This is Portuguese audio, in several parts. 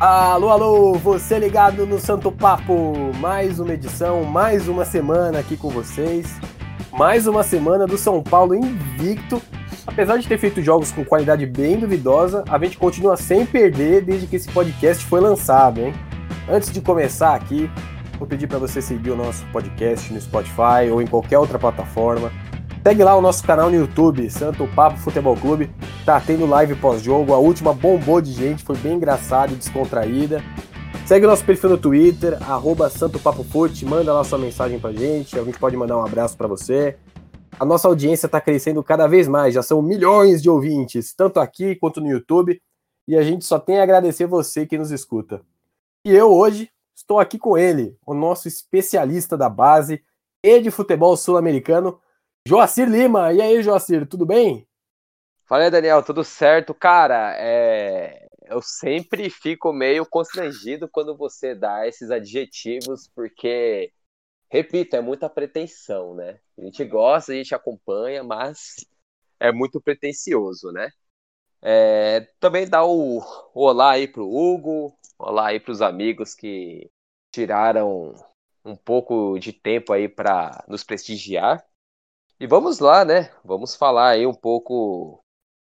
Alô, alô, você ligado no Santo Papo, mais uma edição, mais uma semana aqui com vocês, mais uma semana do São Paulo invicto. Apesar de ter feito jogos com qualidade bem duvidosa, a gente continua sem perder desde que esse podcast foi lançado, hein? Antes de começar aqui, vou pedir para você seguir o nosso podcast no Spotify ou em qualquer outra plataforma. Segue lá o nosso canal no YouTube, Santo Papo Futebol Clube. Tá tendo live pós-jogo, a última bombou de gente, foi bem engraçada e descontraída. Segue o nosso perfil no Twitter, arroba Santo Papo Fute, manda lá sua mensagem pra gente, a gente pode mandar um abraço para você. A nossa audiência está crescendo cada vez mais, já são milhões de ouvintes, tanto aqui quanto no YouTube, e a gente só tem a agradecer você que nos escuta. E eu hoje estou aqui com ele, o nosso especialista da base e de futebol sul-americano, Joacir Lima. E aí, Joacir, tudo bem? Fala aí, Daniel, tudo certo? Cara, é... eu sempre fico meio constrangido quando você dá esses adjetivos, porque, repito, é muita pretensão, né? A gente gosta, a gente acompanha, mas é muito pretencioso, né? É... Também dá o... o olá aí pro Hugo, olá aí pros amigos que tiraram um pouco de tempo aí para nos prestigiar. E vamos lá, né? Vamos falar aí um pouco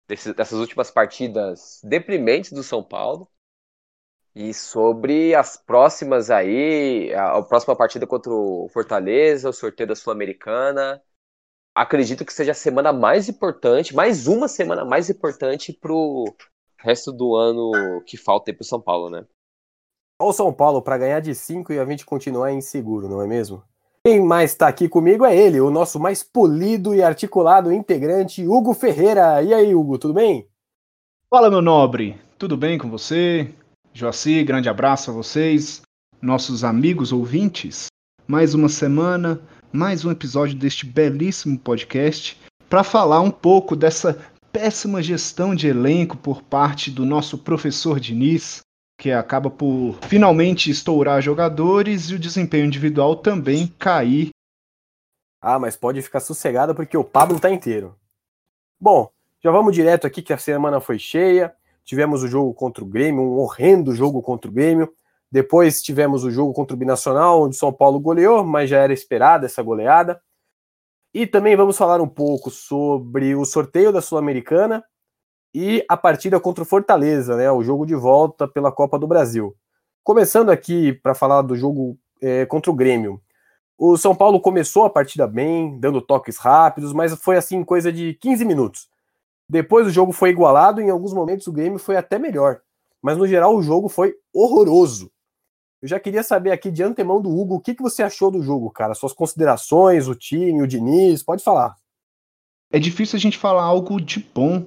desse, dessas últimas partidas deprimentes do São Paulo e sobre as próximas aí, a, a próxima partida contra o Fortaleza, o sorteio da Sul-Americana. Acredito que seja a semana mais importante, mais uma semana mais importante pro resto do ano que falta aí pro São Paulo, né? Olha o São Paulo para ganhar de 5 e a gente continuar inseguro, não é mesmo? Quem mais está aqui comigo é ele, o nosso mais polido e articulado integrante, Hugo Ferreira. E aí, Hugo, tudo bem? Fala, meu nobre. Tudo bem com você? Joaci, grande abraço a vocês, nossos amigos ouvintes. Mais uma semana, mais um episódio deste belíssimo podcast para falar um pouco dessa péssima gestão de elenco por parte do nosso professor Diniz, que acaba por finalmente estourar jogadores e o desempenho individual também cair. Ah, mas pode ficar sossegado porque o Pablo tá inteiro. Bom, já vamos direto aqui que a semana foi cheia. Tivemos o jogo contra o Grêmio, um horrendo jogo contra o Grêmio. Depois tivemos o jogo contra o Binacional, onde São Paulo goleou, mas já era esperada essa goleada. E também vamos falar um pouco sobre o sorteio da Sul-Americana e a partida contra o Fortaleza, né, o jogo de volta pela Copa do Brasil. Começando aqui para falar do jogo é, contra o Grêmio. O São Paulo começou a partida bem, dando toques rápidos, mas foi assim coisa de 15 minutos. Depois o jogo foi igualado, e em alguns momentos o Grêmio foi até melhor. Mas no geral o jogo foi horroroso. Eu já queria saber aqui de antemão do Hugo o que, que você achou do jogo, cara. Suas considerações, o time, o Diniz, pode falar. É difícil a gente falar algo de bom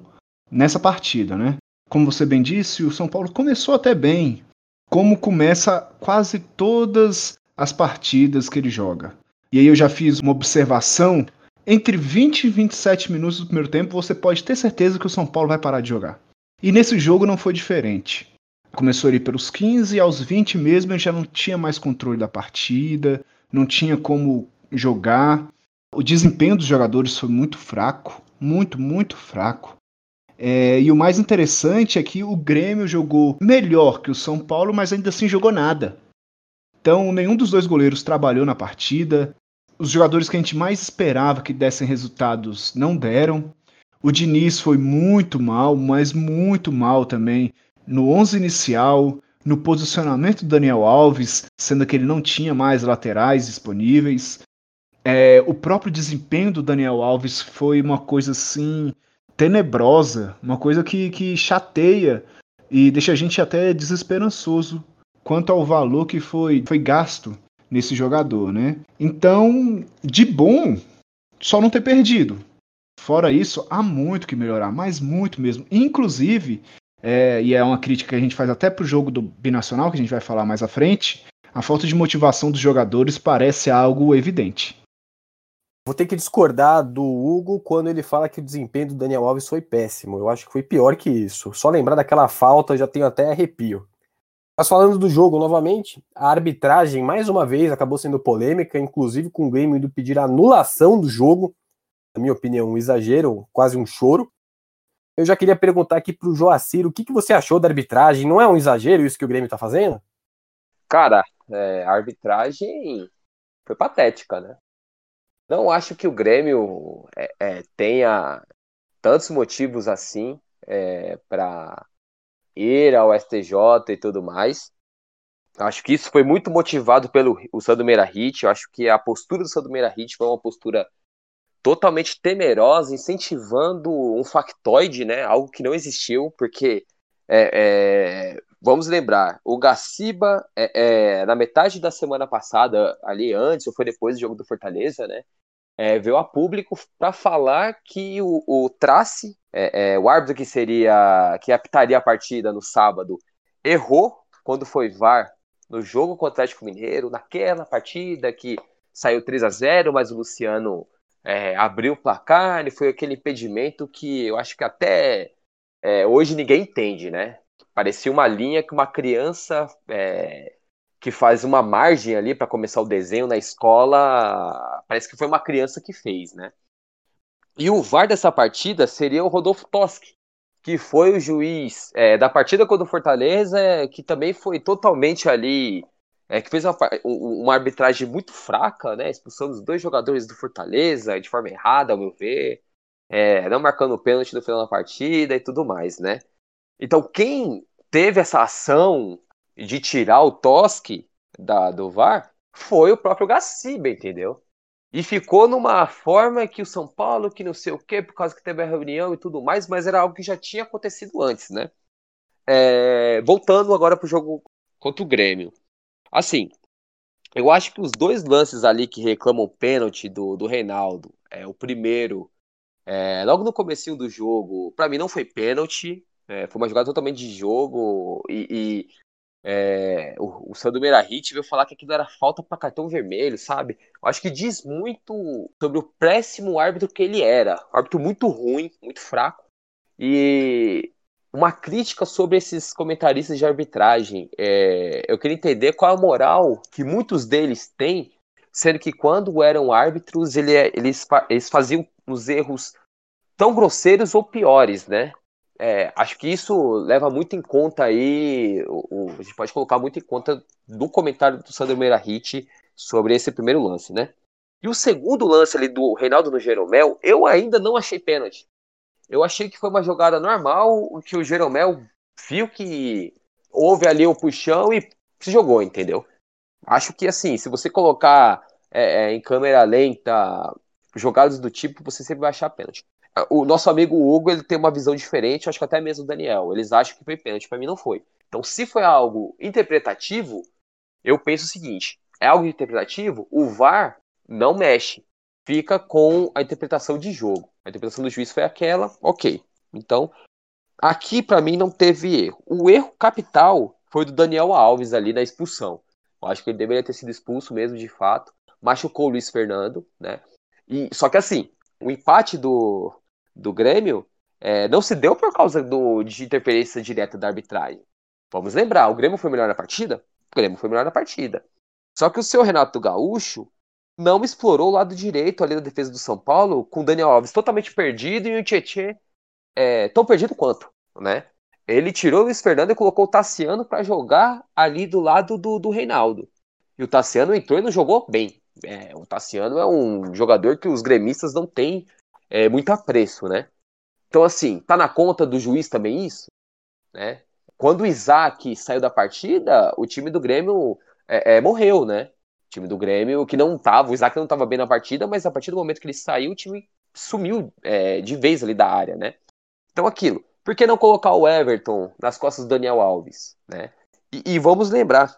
nessa partida, né? Como você bem disse, o São Paulo começou até bem, como começa quase todas as partidas que ele joga. E aí eu já fiz uma observação. Entre 20 e 27 minutos do primeiro tempo, você pode ter certeza que o São Paulo vai parar de jogar. E nesse jogo não foi diferente. Começou ali pelos 15 e aos 20 mesmo ele já não tinha mais controle da partida, não tinha como jogar. O desempenho dos jogadores foi muito fraco, muito, muito fraco. É, e o mais interessante é que o Grêmio jogou melhor que o São Paulo, mas ainda assim jogou nada. Então, nenhum dos dois goleiros trabalhou na partida. Os jogadores que a gente mais esperava que dessem resultados não deram. O Diniz foi muito mal, mas muito mal também no 11 inicial, no posicionamento do Daniel Alves, sendo que ele não tinha mais laterais disponíveis. É, o próprio desempenho do Daniel Alves foi uma coisa assim tenebrosa, uma coisa que, que chateia e deixa a gente até desesperançoso quanto ao valor que foi, foi gasto nesse jogador, né? Então, de bom, só não ter perdido. Fora isso, há muito que melhorar, mas muito mesmo. Inclusive, é, e é uma crítica que a gente faz até pro jogo do Binacional, que a gente vai falar mais à frente, a falta de motivação dos jogadores parece algo evidente. Vou ter que discordar do Hugo quando ele fala que o desempenho do Daniel Alves foi péssimo. Eu acho que foi pior que isso. Só lembrar daquela falta já tenho até arrepio. Mas falando do jogo novamente, a arbitragem mais uma vez acabou sendo polêmica, inclusive com o Grêmio indo pedir a anulação do jogo. Na minha opinião, um exagero, quase um choro. eu já queria perguntar aqui pro Joacir, o que, que você achou da arbitragem? Não é um exagero isso que o Grêmio tá fazendo? Cara, é, a arbitragem foi patética, né? Não acho que o Grêmio é, é, tenha tantos motivos assim é, para ir ao STJ e tudo mais. Acho que isso foi muito motivado pelo o Sandro Meirahit. Eu acho que a postura do Sandro Meirahit foi uma postura totalmente temerosa, incentivando um factoide, né? Algo que não existiu, porque é, é, vamos lembrar, o Gaciba, é, é, na metade da semana passada, ali antes ou foi depois do jogo do Fortaleza, né? É, veio a público para falar que o, o Trace, é, é, o árbitro que seria que apitaria a partida no sábado, errou quando foi VAR no jogo com o Atlético Mineiro, naquela partida que saiu 3 a 0 mas o Luciano é, abriu o placar e foi aquele impedimento que eu acho que até é, hoje ninguém entende, né? Parecia uma linha que uma criança é, que faz uma margem ali para começar o desenho na escola, parece que foi uma criança que fez, né? E o VAR dessa partida seria o Rodolfo Toschi, que foi o juiz é, da partida contra o Fortaleza, que também foi totalmente ali, é, que fez uma, uma, arbitragem muito fraca, né? Expulsando os dois jogadores do Fortaleza de forma errada, ao meu ver, é, não marcando o pênalti no final da partida e tudo mais, né? Então, quem teve essa ação de tirar o Tosque da, do VAR foi o próprio Gaciba, entendeu? E ficou numa forma que o São Paulo, que não sei o quê, por causa que teve a reunião e tudo mais, mas era algo que já tinha acontecido antes, né? É, voltando agora pro jogo contra o Grêmio. Assim, eu acho que os dois lances ali que reclamam pênalti do, do Reinaldo, é, o primeiro, é, logo no comecinho do jogo, para mim não foi pênalti, é, foi uma jogada totalmente de jogo e, e é, o, o Sandro Meirahit veio falar que aquilo era falta para cartão vermelho, sabe? Eu acho que diz muito sobre o péssimo árbitro que ele era. Um árbitro muito ruim, muito fraco. E uma crítica sobre esses comentaristas de arbitragem. É, eu queria entender qual a moral que muitos deles têm, sendo que quando eram árbitros, ele, eles, eles faziam os erros tão grosseiros ou piores, né? É, acho que isso leva muito em conta aí, o, o, a gente pode colocar muito em conta do comentário do Sandro Meirahit sobre esse primeiro lance, né? E o segundo lance ali do Reinaldo no Jeromel, eu ainda não achei pênalti. Eu achei que foi uma jogada normal, que o Jeromel viu que houve ali o puxão e se jogou, entendeu? Acho que assim, se você colocar é, é em câmera lenta jogadas do tipo, você sempre vai achar pênalti o nosso amigo Hugo ele tem uma visão diferente, acho que até mesmo o Daniel. Eles acham que foi pênalti, para mim não foi. Então, se foi algo interpretativo, eu penso o seguinte: é algo interpretativo, o VAR não mexe, fica com a interpretação de jogo. A interpretação do juiz foi aquela, ok. Então, aqui para mim não teve erro. O erro capital foi do Daniel Alves ali na expulsão. Eu acho que ele deveria ter sido expulso mesmo de fato. Machucou o Luiz Fernando, né? E, só que assim, o empate do, do Grêmio é, não se deu por causa do, de interferência direta da arbitragem. Vamos lembrar, o Grêmio foi melhor na partida? O Grêmio foi melhor na partida. Só que o seu Renato Gaúcho não explorou o lado direito ali da defesa do São Paulo, com o Daniel Alves totalmente perdido e o Tietchan é, tão perdido quanto, né? Ele tirou o Luiz Fernando e colocou o Tassiano para jogar ali do lado do, do Reinaldo. E o Tassiano entrou e não jogou bem. É, o Tassiano é um jogador que os gremistas não têm é, muito apreço, né? Então, assim, tá na conta do juiz também isso? Né? Quando o Isaac saiu da partida, o time do Grêmio é, é, morreu, né? O time do Grêmio que não tava, o Isaac não tava bem na partida, mas a partir do momento que ele saiu, o time sumiu é, de vez ali da área, né? Então, aquilo. Por que não colocar o Everton nas costas do Daniel Alves, né? E, e vamos lembrar,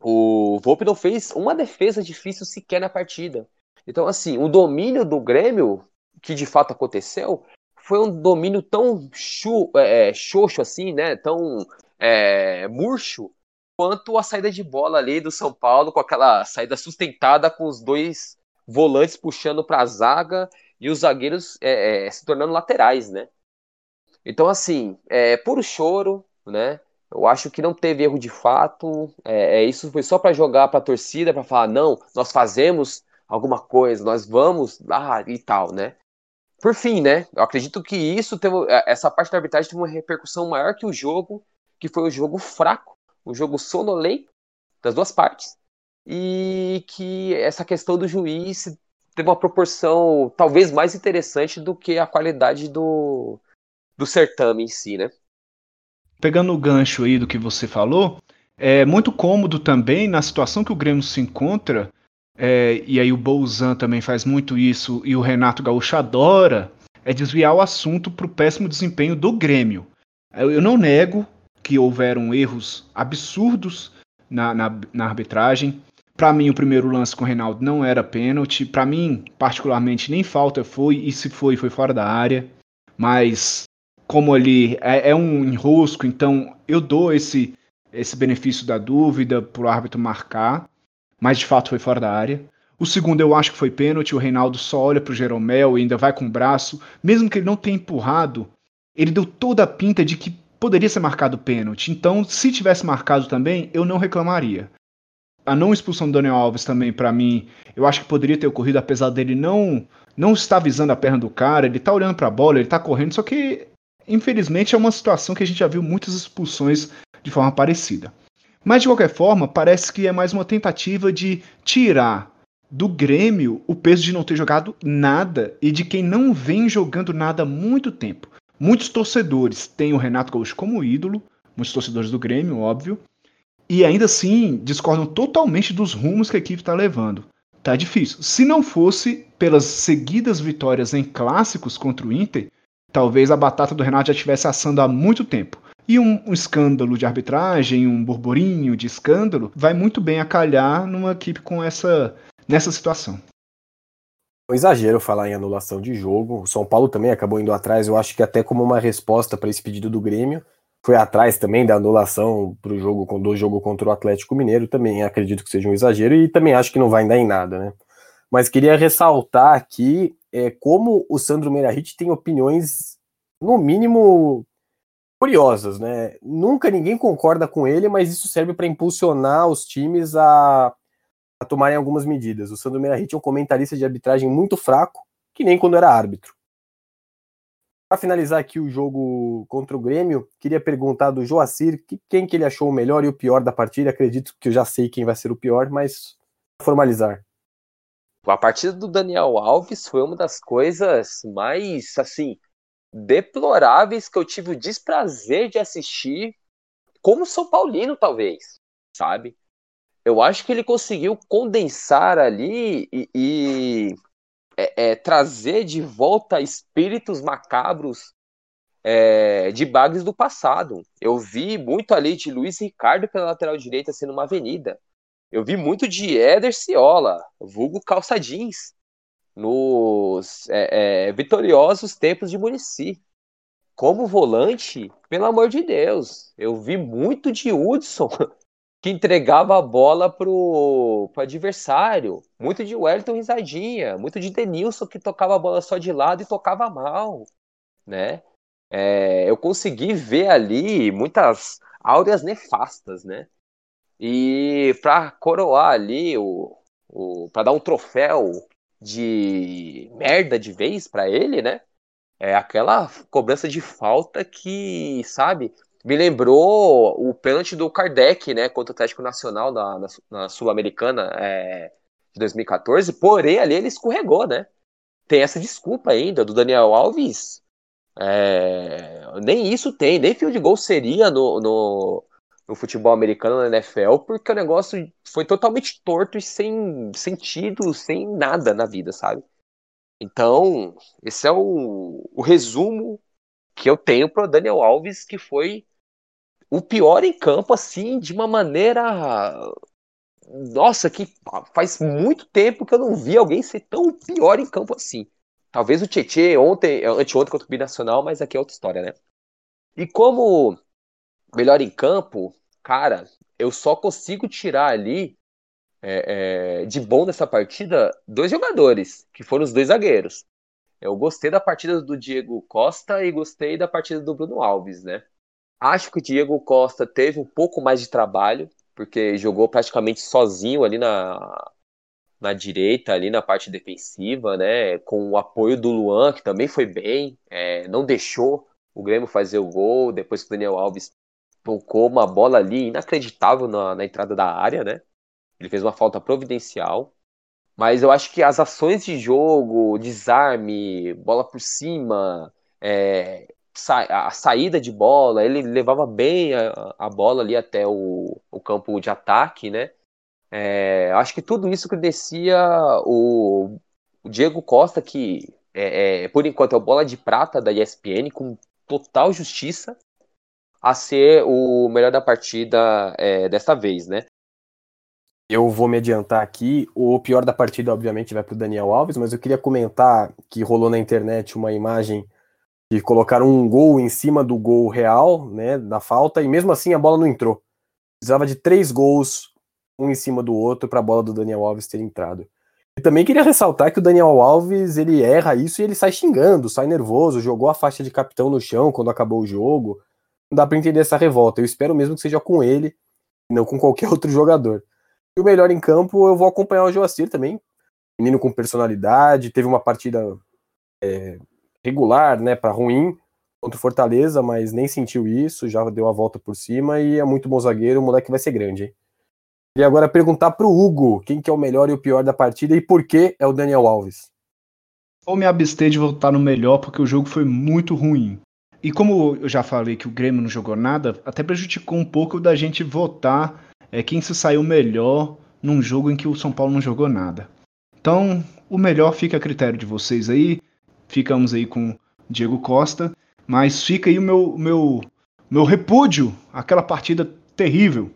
o Volpe não fez uma defesa difícil sequer na partida. Então, assim, o domínio do Grêmio que de fato aconteceu foi um domínio tão chu, é, é, xoxo assim, né? Tão é, murcho quanto a saída de bola ali do São Paulo com aquela saída sustentada com os dois volantes puxando para a zaga e os zagueiros é, é, se tornando laterais, né? Então assim, é puro choro, né? Eu acho que não teve erro de fato. É, é isso foi só para jogar para a torcida, para falar não, nós fazemos alguma coisa, nós vamos lá ah, e tal, né? Por fim, né? Eu acredito que isso teve, é, essa parte da arbitragem teve uma repercussão maior que o jogo, que foi o jogo fraco, o jogo sonolento das duas partes, e que essa questão do juiz teve uma proporção talvez mais interessante do que a qualidade do, do certame em si, né? Pegando o gancho aí do que você falou, é muito cômodo também na situação que o Grêmio se encontra, é, e aí o Bolzan também faz muito isso, e o Renato Gaúcho adora, é desviar o assunto para o péssimo desempenho do Grêmio. Eu, eu, não nego que houveram erros absurdos na, na, na arbitragem. Para mim, o primeiro lance com o Reinaldo não era pênalti. Para mim, particularmente, nem falta foi, e se foi, foi fora da área. Mas, como ali é, é um enrosco, então eu dou esse, esse benefício da dúvida para o árbitro marcar. Mas, de fato, foi fora da área. O segundo eu acho que foi pênalti. O Reinaldo só olha para o Jeromel e ainda vai com o braço. Mesmo que ele não tenha empurrado, ele deu toda a pinta de que poderia ser marcado pênalti. Então, se tivesse marcado também, eu não reclamaria a não expulsão do Daniel Alves também, para mim, eu acho que poderia ter ocorrido, apesar dele não não estar visando a perna do cara, ele tá olhando para a bola, ele tá correndo, só que infelizmente é uma situação que a gente já viu muitas expulsões de forma parecida. Mas de qualquer forma, parece que é mais uma tentativa de tirar do Grêmio o peso de não ter jogado nada e de quem não vem jogando nada há muito tempo. Muitos torcedores têm o Renato Gaúcho como ídolo, muitos torcedores do Grêmio, óbvio, e ainda assim discordam totalmente dos rumos que a equipe está levando. Tá difícil. Se não fosse pelas seguidas vitórias em clássicos contra o Inter, talvez a batata do Renato já estivesse assando há muito tempo. E um, um, escândalo de arbitragem, um burburinho de escândalo, vai muito bem a calhar numa equipe com essa nessa situação. Um exagero falar em anulação de jogo. O São Paulo também acabou indo atrás, eu acho que até como uma resposta para esse pedido do Grêmio foi atrás também da anulação para o jogo do jogo contra o Atlético Mineiro, também acredito que seja um exagero e também acho que não vai dar em nada, né? Mas queria ressaltar aqui é, como o Sandro Meirahit tem opiniões, no mínimo, curiosas, né? Nunca ninguém concorda com ele, mas isso serve para impulsionar os times a, a, tomarem algumas medidas. O Sandro Meirahit é um comentarista de arbitragem muito fraco, que nem quando era árbitro. Para finalizar aqui o jogo contra o Grêmio, queria perguntar do Joacir que, quem que ele achou o melhor e o pior da partida. Acredito que eu já sei quem vai ser o pior, mas formalizar. A partida do Daniel Alves foi uma das coisas mais, assim, deploráveis que eu tive o desprazer de assistir como São Paulino, talvez, sabe? Eu acho que ele conseguiu condensar ali e, e é, é, trazer de volta espíritos macabros é, de bagres do passado. Eu vi muito ali de Luiz Ricardo pela lateral direita sendo uma avenida. Eu vi muito de Éder Ciola, vulgo calça jeans, nos é, é, vitoriosos tempos de Murici. Como volante, pelo amor de Deus, eu vi muito de Hudson que entregava a bola pro, pro adversário. Muito de Wellington risadinha, muito de Denilson que tocava a bola só de lado e tocava mal, né? É, eu consegui ver ali muitas áureas nefastas, né? E para coroar ali o, o para dar um troféu de merda de vez para ele, né? É aquela cobrança de falta que, sabe, me lembrou o pênalti do Kardec, né, contra o Atlético Nacional na, na, na Sul-Americana é, de 2014, porém ali ele escorregou, né? Tem essa desculpa ainda do Daniel Alves. É, nem isso tem, nem fio de gol seria no, no, no, futebol americano, na NFL, porque o negócio foi totalmente torto e sem sentido, sem nada na vida, sabe? Então, esse é o, o resumo que eu tenho pro Daniel Alves, que foi o pior em campo, assim, de uma maneira. Nossa, que faz muito tempo que eu não vi alguém ser tão pior em campo assim. Talvez o Tietchan ontem, anteontem contra o Binacional, mas aqui é outra história, né? E como melhor em campo, cara, eu só consigo tirar ali é, é, de bom nessa partida dois jogadores, que foram os dois zagueiros. Eu gostei da partida do Diego Costa e gostei da partida do Bruno Alves, né? Acho que o Diego Costa teve um pouco mais de trabalho, porque jogou praticamente sozinho ali na, na direita, ali na parte defensiva, né? Com o apoio do Luan, que também foi bem, é, não deixou o Grêmio fazer o gol, depois que o Daniel Alves tocou uma bola ali inacreditável na, na entrada da área, né? Ele fez uma falta providencial. Mas eu acho que as ações de jogo, desarme, bola por cima, é, a saída de bola, ele levava bem a, a bola ali até o, o, campo de ataque, né? É, acho que tudo isso credencia o, o Diego Costa, que é, é, por enquanto é o bola de prata da ESPN, com total justiça, a ser o melhor da partida é, desta vez, né? Eu vou me adiantar aqui. O pior da partida, obviamente, vai para o Daniel Alves, mas eu queria comentar que rolou na internet uma imagem que colocaram um gol em cima do gol real, né, da falta, e mesmo assim a bola não entrou. Precisava de três gols, um em cima do outro, para a bola do Daniel Alves ter entrado. E também queria ressaltar que o Daniel Alves ele erra isso e ele sai xingando, sai nervoso, jogou a faixa de capitão no chão quando acabou o jogo. Dá para entender essa revolta. Eu espero mesmo que seja com ele, não com qualquer outro jogador. E o melhor em campo, eu vou acompanhar o Joacir também. Menino com personalidade, teve uma partida é, regular, né, para ruim contra o Fortaleza, mas nem sentiu isso, já deu a volta por cima e é muito bom zagueiro, o moleque vai ser grande, hein? E agora perguntar pro Hugo, quem que é o melhor e o pior da partida e por que é o Daniel Alves? Vou me abster de votar no melhor porque o jogo foi muito ruim. E como eu já falei que o Grêmio não jogou nada, até prejudicou um pouco da gente votar é, quem se saiu melhor num jogo em que o São Paulo não jogou nada. Então, o melhor fica a critério de vocês aí ficamos aí com Diego Costa, mas fica aí o meu, meu, meu repúdio àquela partida terrível.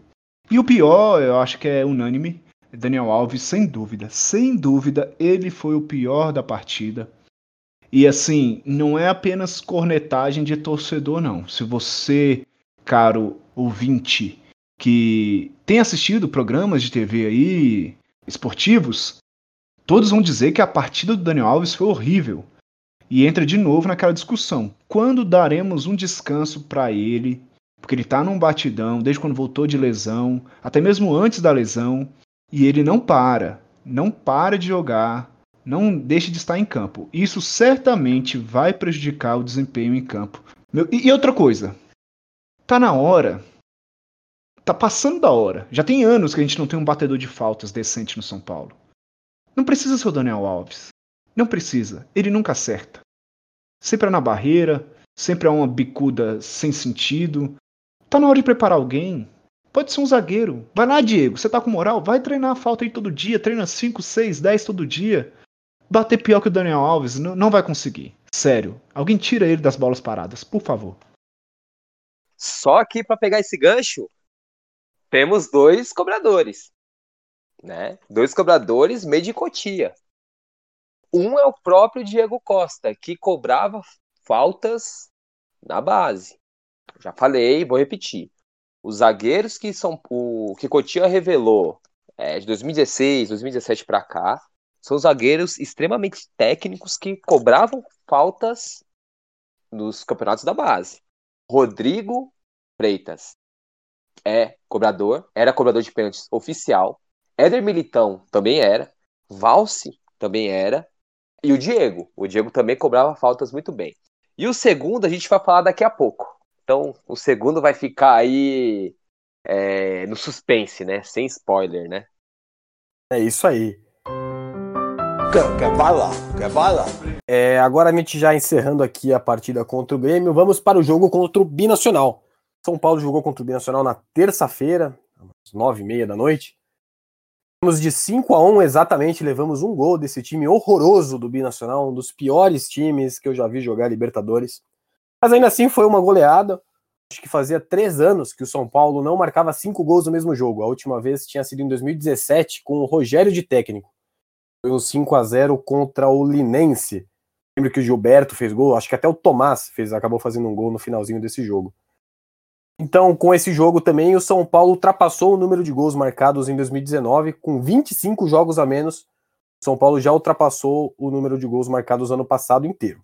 E o pior, eu acho que é unânime, Daniel Alves, sem dúvida, sem dúvida, ele foi o pior da partida. E assim, não é apenas cornetagem de torcedor, não. Se você, caro ouvinte, que tem assistido programas de TV aí, esportivos, todos vão dizer que a partida do Daniel Alves foi horrível e entra de novo naquela discussão. Quando daremos um descanso para ele? Porque ele está num batidão desde quando voltou de lesão, até mesmo antes da lesão, e ele não para, não para de jogar, não deixa de estar em campo. Isso certamente vai prejudicar o desempenho em campo. E outra coisa, tá na hora, tá passando da hora. Já tem anos que a gente não tem um batedor de faltas decente no São Paulo. Não precisa ser o Daniel Alves. Não precisa, ele nunca acerta. Sempre é na barreira, sempre é uma bicuda sem sentido. Tá na hora de preparar alguém. Pode ser um zagueiro. Vai lá, Diego, você tá com moral? Vai treinar a falta aí todo dia, treina 5, 6, 10 todo dia. Bater pior que o Daniel Alves, não, não vai conseguir. Sério. Alguém tira ele das bolas paradas, por favor. Só que para pegar esse gancho, temos dois cobradores. Né? Dois cobradores meio de cotia. Um é o próprio Diego Costa, que cobrava faltas na base. Já falei, vou repetir. Os zagueiros que são o que Cotia revelou é, de 2016, 2017 para cá, são zagueiros extremamente técnicos que cobravam faltas nos campeonatos da base. Rodrigo Freitas é cobrador, era cobrador de pênaltis oficial. Éder Militão também era. Valse também era. E o Diego. O Diego também cobrava faltas muito bem. E o segundo a gente vai falar daqui a pouco. Então, o segundo vai ficar aí é, no suspense, né? Sem spoiler, né? É isso aí. Bala? Quer bala? É, agora a gente já encerrando aqui a partida contra o Grêmio, vamos para o jogo contra o Binacional. São Paulo jogou contra o Binacional na terça-feira, às nove e meia da noite. Levamos de 5 a 1 exatamente, levamos um gol desse time horroroso do Binacional, um dos piores times que eu já vi jogar Libertadores. Mas ainda assim foi uma goleada. Acho que fazia três anos que o São Paulo não marcava cinco gols no mesmo jogo. A última vez tinha sido em 2017 com o Rogério de técnico. Foi um 5 a 0 contra o Linense. Lembro que o Gilberto fez gol, acho que até o Tomás fez, acabou fazendo um gol no finalzinho desse jogo. Então, com esse jogo também, o São Paulo ultrapassou o número de gols marcados em 2019, com 25 jogos a menos. O São Paulo já ultrapassou o número de gols marcados ano passado inteiro.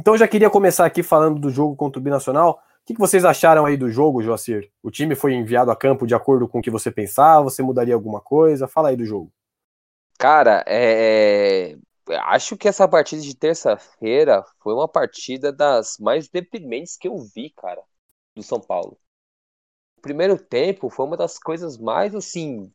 Então, eu já queria começar aqui falando do jogo contra o Binacional. O que vocês acharam aí do jogo, Joacir? O time foi enviado a campo de acordo com o que você pensava? Você mudaria alguma coisa? Fala aí do jogo. Cara, é, acho que essa partida de terça-feira foi uma partida das mais deprimentes que eu vi, cara, do São Paulo. O primeiro tempo foi uma das coisas mais assim.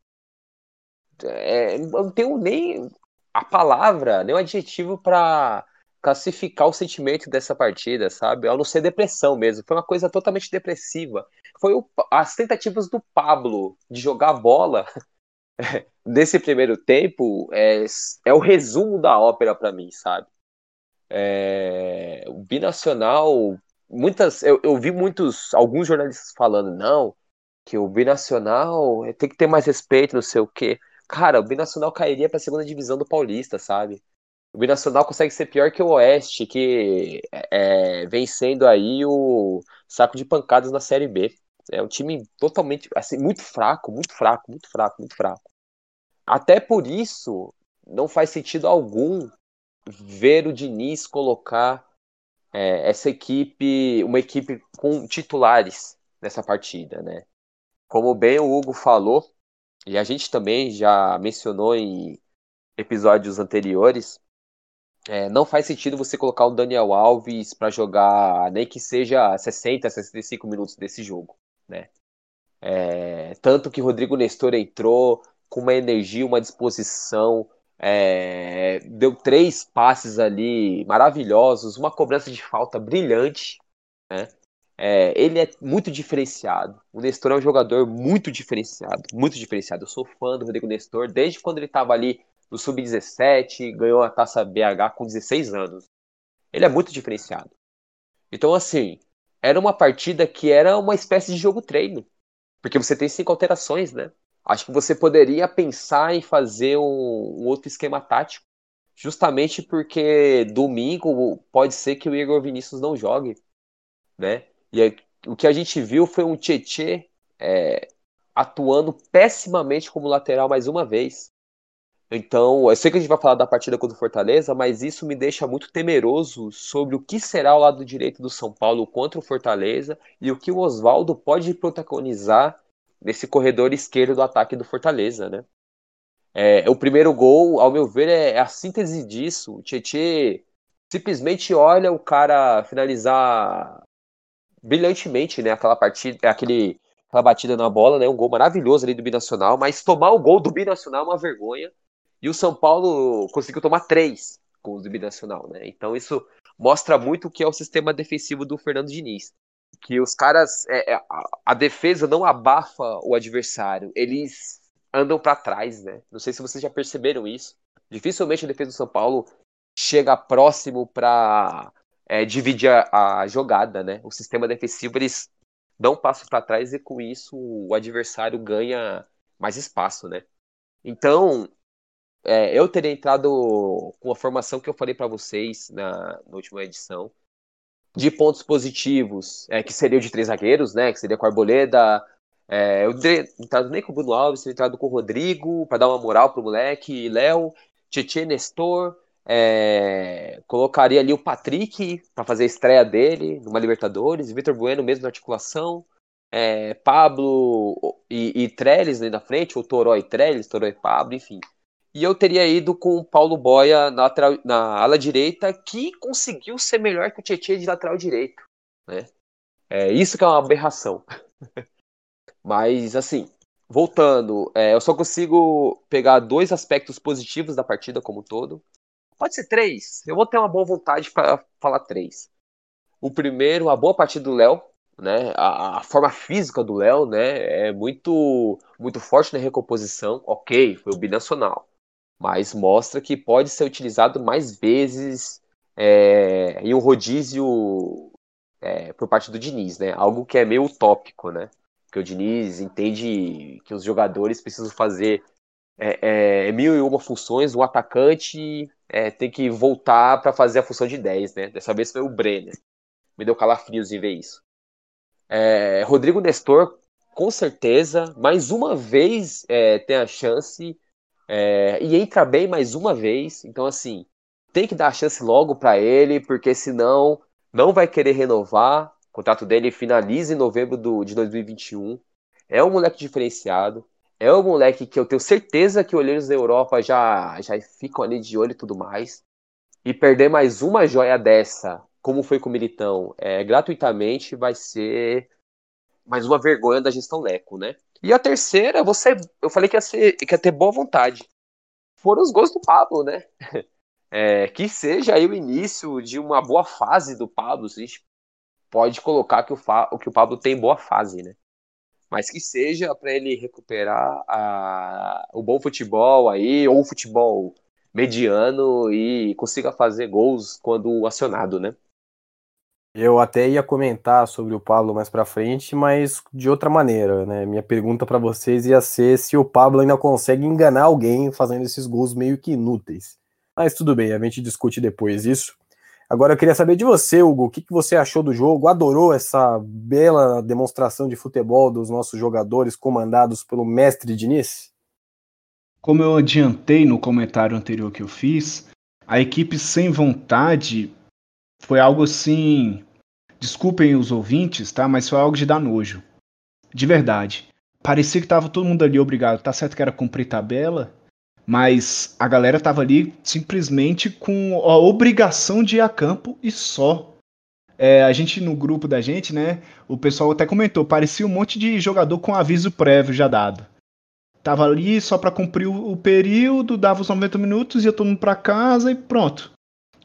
É, eu não tenho nem a palavra, nem o adjetivo para classificar o sentimento dessa partida, sabe? A não ser depressão mesmo. Foi uma coisa totalmente depressiva. Foi o, as tentativas do Pablo de jogar bola nesse primeiro tempo é, é o resumo da ópera para mim, sabe? É, o binacional, muitas, eu, eu vi muitos, alguns jornalistas falando não, que o binacional tem que ter mais respeito, não sei o quê. Cara, o binacional cairia para a segunda divisão do Paulista, sabe? O Binacional consegue ser pior que o Oeste, que é, vem sendo aí o saco de pancadas na Série B. É um time totalmente, assim, muito fraco, muito fraco, muito fraco, muito fraco. Até por isso, não faz sentido algum ver o Diniz colocar é, essa equipe, uma equipe com titulares nessa partida, né? Como bem o Hugo falou, e a gente também já mencionou em episódios anteriores, é, não faz sentido você colocar o Daniel Alves para jogar nem que seja 60, 65 minutos desse jogo, né? É, tanto que Rodrigo Nestor entrou com uma energia, uma disposição, é, deu três passes ali maravilhosos, uma cobrança de falta brilhante, né? É, ele é muito diferenciado. O Nestor é um jogador muito diferenciado, muito diferenciado. Eu sou fã do Rodrigo Nestor desde quando ele estava ali no Sub-17, ganhou a taça BH com 16 anos. Ele é muito diferenciado. Então, assim, era uma partida que era uma espécie de jogo treino. Porque você tem cinco alterações, né? Acho que você poderia pensar em fazer um, um outro esquema tático. Justamente porque domingo pode ser que o Igor Vinícius não jogue, né? E aí, o que a gente viu foi um Tietê é, atuando pessimamente como lateral mais uma vez. Então, eu sei que a gente vai falar da partida contra o Fortaleza, mas isso me deixa muito temeroso sobre o que será o lado direito do São Paulo contra o Fortaleza e o que o Oswaldo pode protagonizar nesse corredor esquerdo do ataque do Fortaleza, né? É, o primeiro gol, ao meu ver, é, a síntese disso. O Tietê simplesmente olha o cara finalizar brilhantemente, né? Aquela partida, aquele, aquela batida na bola, né? Um gol maravilhoso ali do Binacional, mas tomar o gol do Binacional é uma vergonha. E o São Paulo conseguiu tomar três gols do Binacional, né? Então isso mostra muito o que é o sistema defensivo do Fernando Diniz. Que os caras. É, é a, a, defesa não abafa o adversário, eles andam para trás, né? Não sei se vocês já perceberam isso. Dificilmente a defesa do São Paulo chega próximo para é, dividir a, a, jogada, né? O sistema defensivo eles dão um passo para trás e com isso o adversário ganha mais espaço, né? Então, é, eu teria entrado com a formação que eu falei para vocês na, na, última edição, de pontos positivos, é, que seria o de três zagueiros, né? Que seria com a Arboleda. É, eu teria entrado nem com o Bruno Alves, teria entrado com o Rodrigo, para dar uma moral pro moleque, Léo, Tietê Nestor. É, colocaria ali o Patrick para fazer a estreia dele numa Libertadores, Vitor Bueno mesmo na articulação, é, Pablo e, e Trellis ali na frente, ou Toró e Trellis, Toró e Pablo, enfim. E eu teria ido com o Paulo Boia na, na ala direita, que conseguiu ser melhor que o Tietchan de lateral direito. Né? É isso que é uma aberração. Mas, assim, voltando, é, eu só consigo pegar dois aspectos positivos da partida como um todo. Pode ser três. Eu vou ter uma boa vontade para falar três. O primeiro, a boa partida do Léo, né? A, a, forma física do Léo, né, é muito muito forte na recomposição. OK, foi o binacional mas mostra que pode ser utilizado mais vezes é, em um rodízio é, por parte do Diniz, né? Algo que é meio utópico, né? Porque o Diniz entende que os jogadores precisam fazer é, é mil e uma funções, o atacante é, tem que voltar para fazer a função de 10, né? Dessa vez foi o Brenner. Me deu calafrios em ver isso. É, Rodrigo Nestor, com certeza, mais uma vez tem a chance é, e entra bem mais uma vez. Então, assim, tem que dar a chance logo para ele, porque senão não vai querer renovar. O contrato dele finaliza em novembro do, de 2021. É um moleque diferenciado. É um moleque que eu tenho certeza que olheiros da Europa já, já ficam ali de olho e tudo mais. E perder mais uma joia dessa, como foi com o Militão, é, gratuitamente, vai ser mais uma vergonha da gestão Leco, né? E a terceira, você, eu falei que ia, ser, que ia ter boa vontade. Foram os gols do Pablo, né? É, que seja aí o início de uma boa fase do Pablo. A gente pode colocar que o, Fa, que o Pablo tem boa fase, né? Mas que seja para ele recuperar a, o bom futebol aí, ou o futebol mediano e consiga fazer gols quando acionado, né? Eu até ia comentar sobre o Pablo mais para frente, mas de outra maneira, né? Minha pergunta para vocês ia ser se o Pablo ainda consegue enganar alguém fazendo esses gols meio que inúteis. Mas tudo bem, a gente discute depois isso. Agora eu queria saber de você, Hugo, o que, que você achou do jogo? Adorou essa bela demonstração de futebol dos nossos jogadores comandados pelo mestre Diniz? Como eu adiantei no comentário anterior que eu fiz, a equipe sem vontade foi algo assim. Desculpem os ouvintes, tá? Mas foi algo de dar nojo. De verdade. Parecia que tava todo mundo ali obrigado. Tá certo que era cumprir tabela, mas a galera tava ali simplesmente com a obrigação de ir a campo e só. É, a gente no grupo da gente, né? O pessoal até comentou, parecia um monte de jogador com aviso prévio já dado. Tava ali só para cumprir o, o, período, dava os 90 minutos, ia todo mundo para casa e pronto.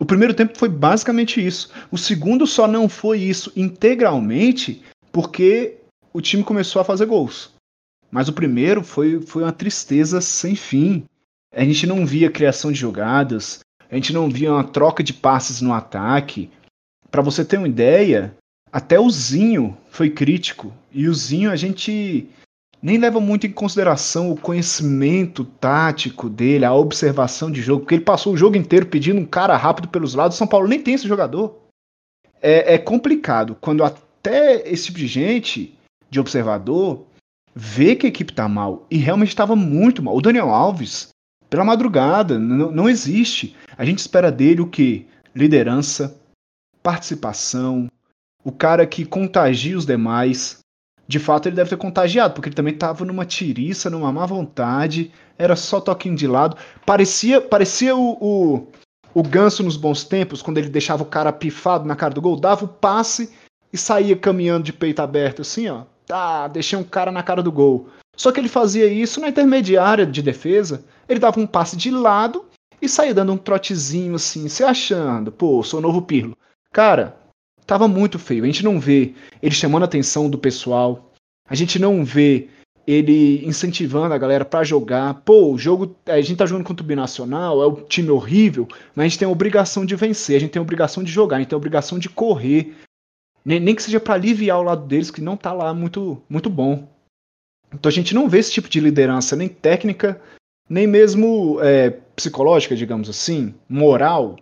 O primeiro tempo foi basicamente isso. O segundo só não foi isso integralmente porque o time começou a fazer gols. Mas o primeiro foi, foi uma tristeza sem fim. A gente não via criação de jogadas, a gente não via uma troca de passes no ataque. Para você ter uma ideia, até o Zinho foi crítico. E o Zinho a gente nem leva muito em consideração o conhecimento tático dele, a observação de jogo, porque ele passou o jogo inteiro pedindo um cara rápido pelos lados. São Paulo nem tem esse jogador. É, é complicado quando até esse tipo de gente, de observador, vê que a equipe tá mal e realmente estava muito mal. O Daniel Alves, pela madrugada, não existe. A gente espera dele o que? Liderança, participação, o cara que contagia os demais, de fato ele deve ter contagiado, porque ele também estava numa tiriça, numa má vontade, era só toquinho de lado. Parecia, parecia o, o, o Ganso nos bons tempos, quando ele deixava o cara pifado na cara do gol, dava o passe e saía caminhando de peito aberto, assim, ó. Tá, deixei um cara na cara do gol. Só que ele fazia isso na intermediária de defesa. Ele dava um passe de lado e saía dando um trotezinho assim, se achando, pô, sou novo Pirlo. Cara, tava muito feio. A gente não vê ele chamando a atenção do pessoal. A gente não vê ele incentivando a galera para jogar. Pô, o jogo. A gente tá jogando contra o Binacional, é um time horrível, mas a gente tem a obrigação de vencer, a gente tem a obrigação de jogar, a gente tem a obrigação de correr. Nem, nem que seja para aliviar o lado deles, que não tá lá muito, muito bom. Então a gente não vê esse tipo de liderança, nem técnica, nem mesmo é, psicológica, digamos assim, moral,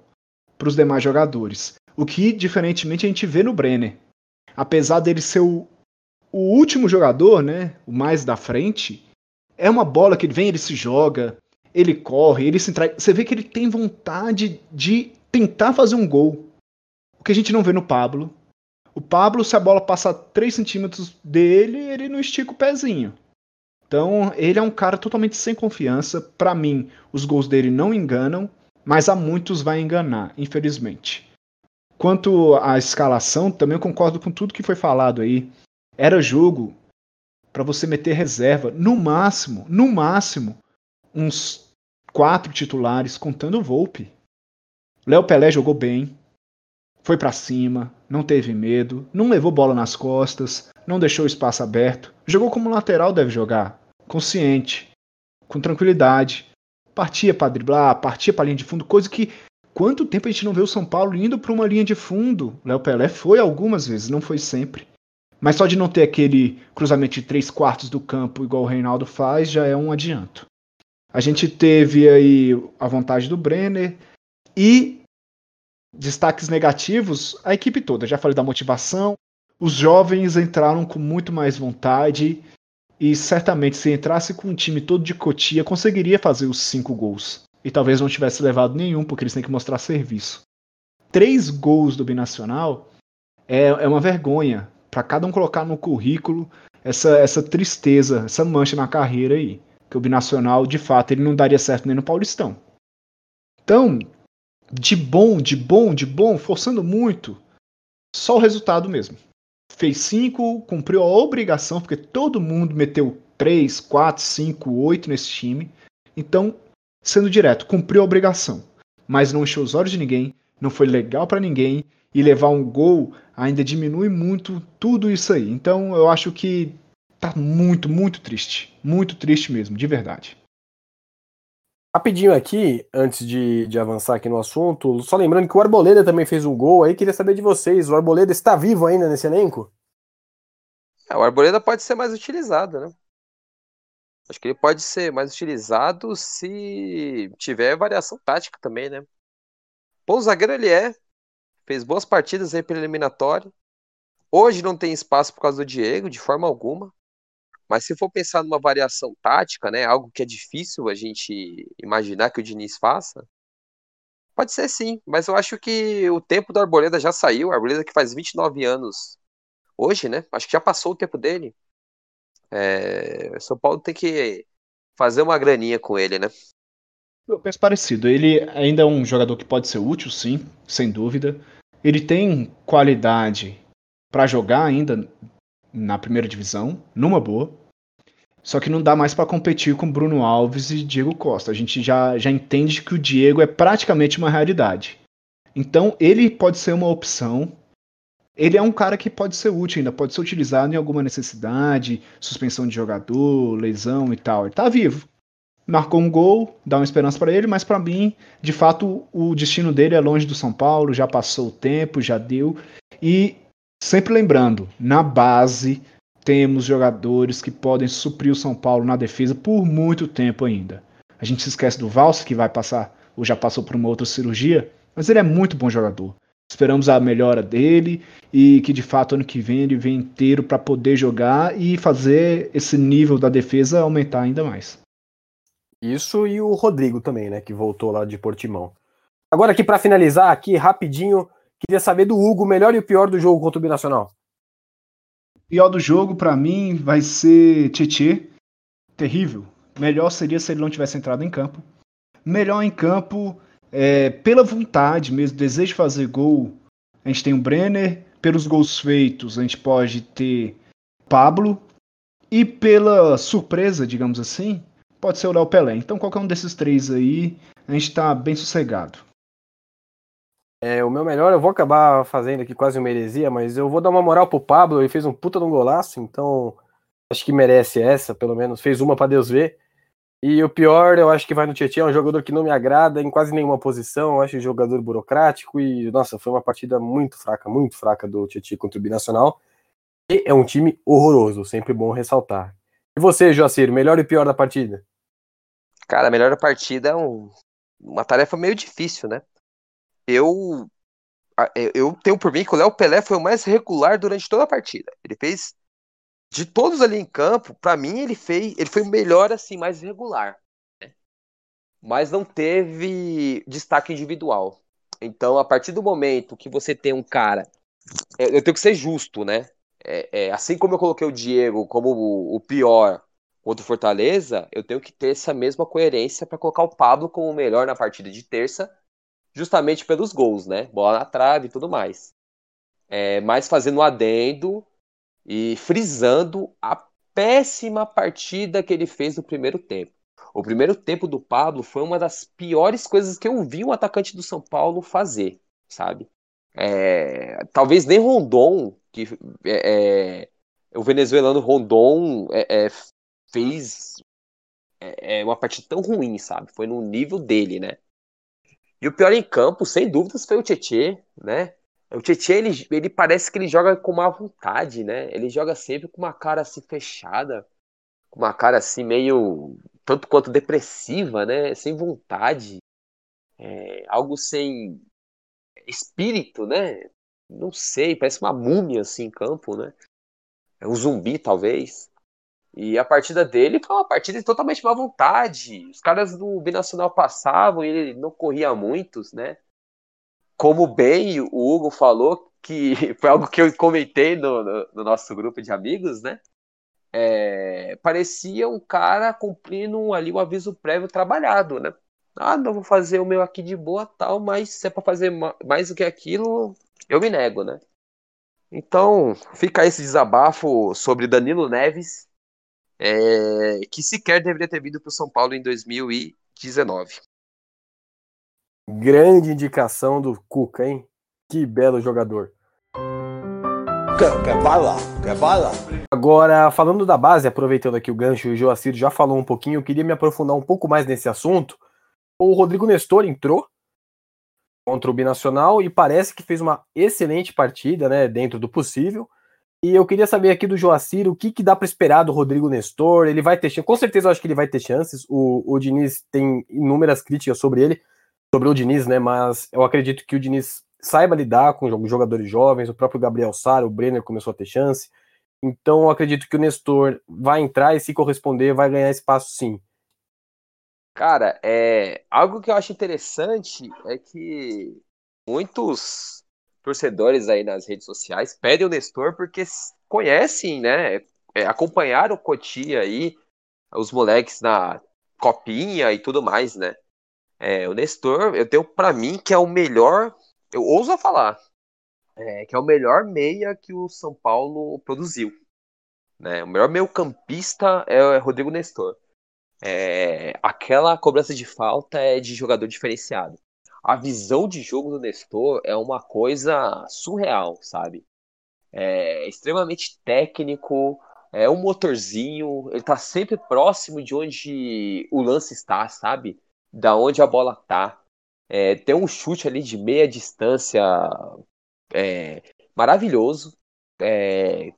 para os demais jogadores. O que, diferentemente, a gente vê no Brenner. Apesar dele ser o, o último jogador, né? O mais da frente, é uma bola que ele vem, ele se joga, ele corre, ele se entrega. Você vê que ele tem vontade de tentar fazer um gol. O que a gente não vê no Pablo. O Pablo, se a bola passar 3 centímetros dele, ele não estica o pezinho. Então, ele é um cara totalmente sem confiança. Para mim, os gols dele não enganam, mas a muitos vai enganar, infelizmente. Quanto à escalação, também concordo com tudo que foi falado aí. Era jogo para você meter reserva, no máximo, no máximo, uns quatro titulares, contando o Volpe. Léo Pelé jogou bem, foi para cima, não teve medo, não levou bola nas costas, não deixou espaço aberto, jogou como lateral deve jogar, consciente, com tranquilidade, partia para driblar, partia para linha de fundo, coisa que Quanto tempo a gente não vê o São Paulo indo para uma linha de fundo? Léo Pelé foi algumas vezes, não foi sempre. Mas só de não ter aquele cruzamento de três quartos do campo igual o Reinaldo faz, já é um adianto. A gente teve aí a vontade do Brenner e destaques negativos, a equipe toda. Já falei da motivação. Os jovens entraram com muito mais vontade e certamente se entrasse com um time todo de cotia conseguiria fazer os cinco gols e talvez não tivesse levado nenhum, porque eles têm que mostrar serviço. Três gols do Binacional é, é uma vergonha para cada um colocar no currículo essa, essa tristeza, essa mancha na carreira aí. Que o binacional, de fato, ele não daria certo nem no Paulistão. Então, de bom, de bom, de bom, forçando muito, só o resultado mesmo. Fez cinco, cumpriu a obrigação, porque todo mundo meteu 3, 4, 5, 8 nesse time. Então, sendo direto, cumpriu a obrigação. Mas não encheu os olhos de ninguém, não foi legal para ninguém e levar um gol ainda diminui muito tudo isso aí. Então, eu acho que tá muito, muito triste. Muito triste mesmo, de verdade. Rapidinho aqui, antes de, de avançar aqui no assunto, só lembrando que o Arboleda também fez um gol aí, queria saber de vocês, o Arboleda está vivo ainda nesse elenco? É, o Arboleda pode ser mais utilizado, né? Acho que ele pode ser mais utilizado se tiver variação tática também, né? Bom zagueiro ele é, fez boas partidas aí pela eliminatória. Hoje não tem espaço por causa do Diego, de forma alguma. Mas se for pensar numa variação tática, né, algo que é difícil a gente imaginar que o Diniz faça, pode ser sim, mas eu acho que o tempo do Arboleda já saiu, o Arboleda que faz 29 anos hoje, né, acho que já passou o tempo dele. É, São Paulo tem que fazer uma graninha com ele, né? Eu penso parecido, ele ainda é um jogador que pode ser útil, sim, sem dúvida. Ele tem qualidade para jogar ainda na primeira divisão, numa boa. Só que não dá mais para competir com Bruno Alves e Diego Costa. A gente já, já entende que o Diego é praticamente uma realidade. Então ele pode ser uma opção. Ele é um cara que pode ser útil ainda, pode ser utilizado em alguma necessidade, suspensão de jogador, lesão e tal. Ele tá vivo. Marcou um gol, dá uma esperança para ele, mas para mim, de fato, o destino dele é longe do São Paulo, já passou o tempo, já deu. E Sempre lembrando, na base temos jogadores que podem suprir o São Paulo na defesa por muito tempo ainda. A gente se esquece do Valsa, que vai passar, ou já passou por uma outra cirurgia, mas ele é muito bom jogador. Esperamos a melhora dele e que de fato ano que vem ele vem inteiro para poder jogar e fazer esse nível da defesa aumentar ainda mais. Isso e o Rodrigo também, né, que voltou lá de Portimão. Agora aqui para finalizar aqui rapidinho, Queria saber do Hugo, o melhor e o pior do jogo contra o Binacional. Pior do jogo, para mim, vai ser Tietê. Terrível. Melhor seria se ele não tivesse entrado em campo. Melhor em campo, é, pela vontade mesmo, desejo de fazer gol. A gente tem o Brenner. Pelos gols feitos, a gente pode ter Pablo. E pela surpresa, digamos assim, pode ser o Léo Pelé. Então, qualquer um desses três aí, a gente tá bem sossegado. É, o meu melhor, eu vou acabar fazendo aqui quase uma heresia, mas eu vou dar uma moral pro Pablo, ele fez um puta de um golaço, então acho que merece essa, pelo menos, fez uma para Deus ver. E o pior, eu acho que vai no Tietchan, é um jogador que não me agrada em quase nenhuma posição, eu acho um jogador burocrático e, nossa, foi uma partida muito fraca, muito fraca do Tietchan contra o Binacional. E é um time horroroso, sempre bom ressaltar. E você, Joacir, melhor e pior da partida? Cara, melhor da partida é um, uma tarefa meio difícil, né? eu eu tenho por mim que o Léo Pelé foi o mais regular durante toda a partida. Ele fez de todos ali em campo, para mim ele fez, ele foi o melhor assim, mais regular, né? Mas não teve destaque individual. Então, a partir do momento que você tem um cara, é, eu tenho que ser justo, né? É, é, assim como eu coloquei o Diego como o, o pior contra o Fortaleza, eu tenho que ter essa mesma coerência para colocar o Pablo como o melhor na partida de terça justamente pelos gols, né? Bola na trave e tudo mais. É, mas fazendo um adendo e frisando a péssima partida que ele fez no primeiro tempo. O primeiro tempo do Pablo foi uma das piores coisas que eu vi um atacante do São Paulo fazer, sabe? É, talvez nem Rondon, que é, é o venezuelano Rondon é, é, fez é, uma partida tão ruim, sabe? Foi no nível dele, né? E o pior em campo, sem dúvidas, foi o Tietê, né? O Tietê, ele, ele parece que ele joga com má vontade, né? Ele joga sempre com uma cara assim fechada, com uma cara assim meio tanto quanto depressiva, né? Sem vontade, é, algo sem espírito, né? Não sei, parece uma múmia assim em campo, né? É um zumbi, talvez. E a partida dele foi uma partida de totalmente má vontade. Os caras do Binacional passavam e ele não corria muitos, né? Como bem o Hugo falou, que foi algo que eu comentei no, no, no nosso grupo de amigos, né? é, parecia um cara cumprindo ali o aviso prévio trabalhado, né? Ah, não vou fazer o meu aqui de boa tal, mas se é para fazer mais do que aquilo, eu me nego, né? Então, fica esse desabafo sobre Danilo Neves, é, que sequer deveria ter vindo para o São Paulo em 2019. Grande indicação do Cuca, hein? Que belo jogador. Quer, bala? Quer bala? Agora, falando da base, aproveitando aqui o gancho, o Joacir já falou um pouquinho, eu queria me aprofundar um pouco mais nesse assunto. O Rodrigo Nestor entrou contra o Binacional e parece que fez uma excelente partida, né, dentro do possível. E eu queria saber aqui do Joacir o que, que dá para esperar do Rodrigo Nestor. Ele vai ter chance, com certeza eu acho que ele vai ter chances. O, o Diniz tem inúmeras críticas sobre ele, sobre o Diniz, né? Mas eu acredito que o Diniz saiba lidar com jogadores jovens, o próprio Gabriel Sara, o Brenner começou a ter chance. Então eu acredito que o Nestor vai entrar e se corresponder vai ganhar espaço sim. Cara, é algo que eu acho interessante é que muitos torcedores aí nas redes sociais pedem o Nestor porque conhecem, né? É, acompanharam o Cotia aí, os moleques na copinha e tudo mais, né? É, o Nestor, eu tenho para mim que é o melhor eu ouso falar, é, que é o melhor meia que o São Paulo produziu. Né? O melhor meio campista é o Rodrigo Nestor. É, aquela cobrança de falta é de jogador diferenciado. A visão de jogo do Nestor é uma coisa surreal, sabe? É extremamente técnico, é um motorzinho, ele tá sempre próximo de onde o lance está, sabe? Da onde a bola tá. É, tem um chute ali de meia distância é, maravilhoso. É,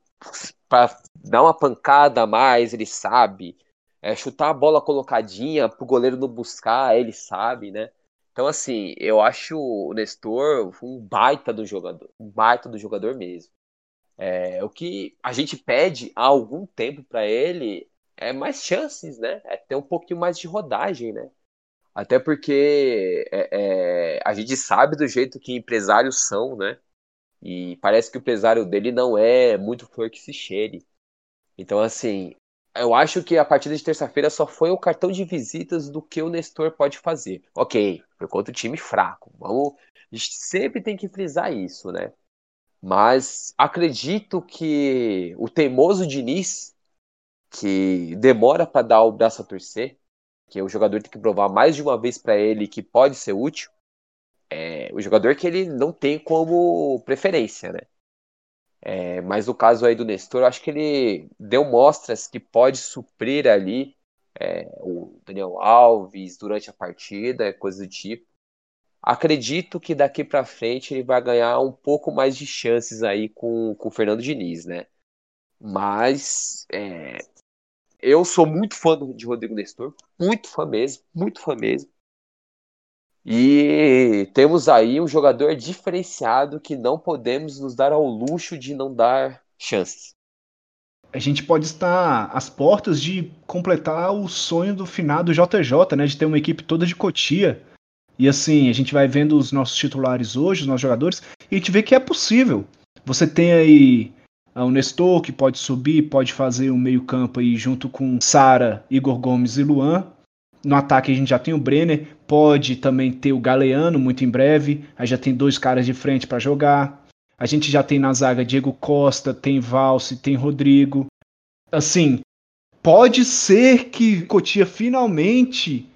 para dar uma pancada a mais, ele sabe. É, chutar a bola colocadinha pro goleiro não buscar, ele sabe, né? Então, assim, eu acho o Nestor um baita do jogador. Um baita do jogador mesmo. É, o que a gente pede há algum tempo para ele é mais chances, né? É ter um pouquinho mais de rodagem, né? Até porque é, é, a gente sabe do jeito que empresários são, né? E parece que o empresário dele não é muito flor que se cheire. Então, assim, eu acho que a partida de terça-feira só foi o cartão de visitas do que o Nestor pode fazer. Ok, foi contra o time fraco. Vamos, a gente sempre tem que frisar isso, né? Mas acredito que o teimoso Diniz, que demora para dar o braço a torcer, que o jogador tem que provar mais de uma vez para ele que pode ser útil, é o jogador que ele não tem como preferência, né? É, mas no caso aí do Nestor, eu acho que ele deu mostras que pode suprir ali é, o Daniel Alves durante a partida, coisa do tipo. Acredito que daqui para frente ele vai ganhar um pouco mais de chances aí com, com o Fernando Diniz, né? Mas é, eu sou muito fã de Rodrigo Nestor, muito fã mesmo, muito fã mesmo. E temos aí um jogador diferenciado que não podemos nos dar ao luxo de não dar chances. A gente pode estar às portas de completar o sonho do finado JJ, né? De ter uma equipe toda de Cotia. E assim, a gente vai vendo os nossos titulares hoje, os nossos jogadores, e a gente vê que é possível. Você tem aí o Nestor, que pode subir, pode fazer um meio-campo aí junto com Sara, Igor Gomes e Luan. No ataque a gente já tem o Brenner, pode também ter o Galeano muito em breve. Aí já tem dois caras de frente para jogar. A gente já tem na zaga Diego Costa, tem Valse, tem Rodrigo. Assim, pode ser que Cotia finalmente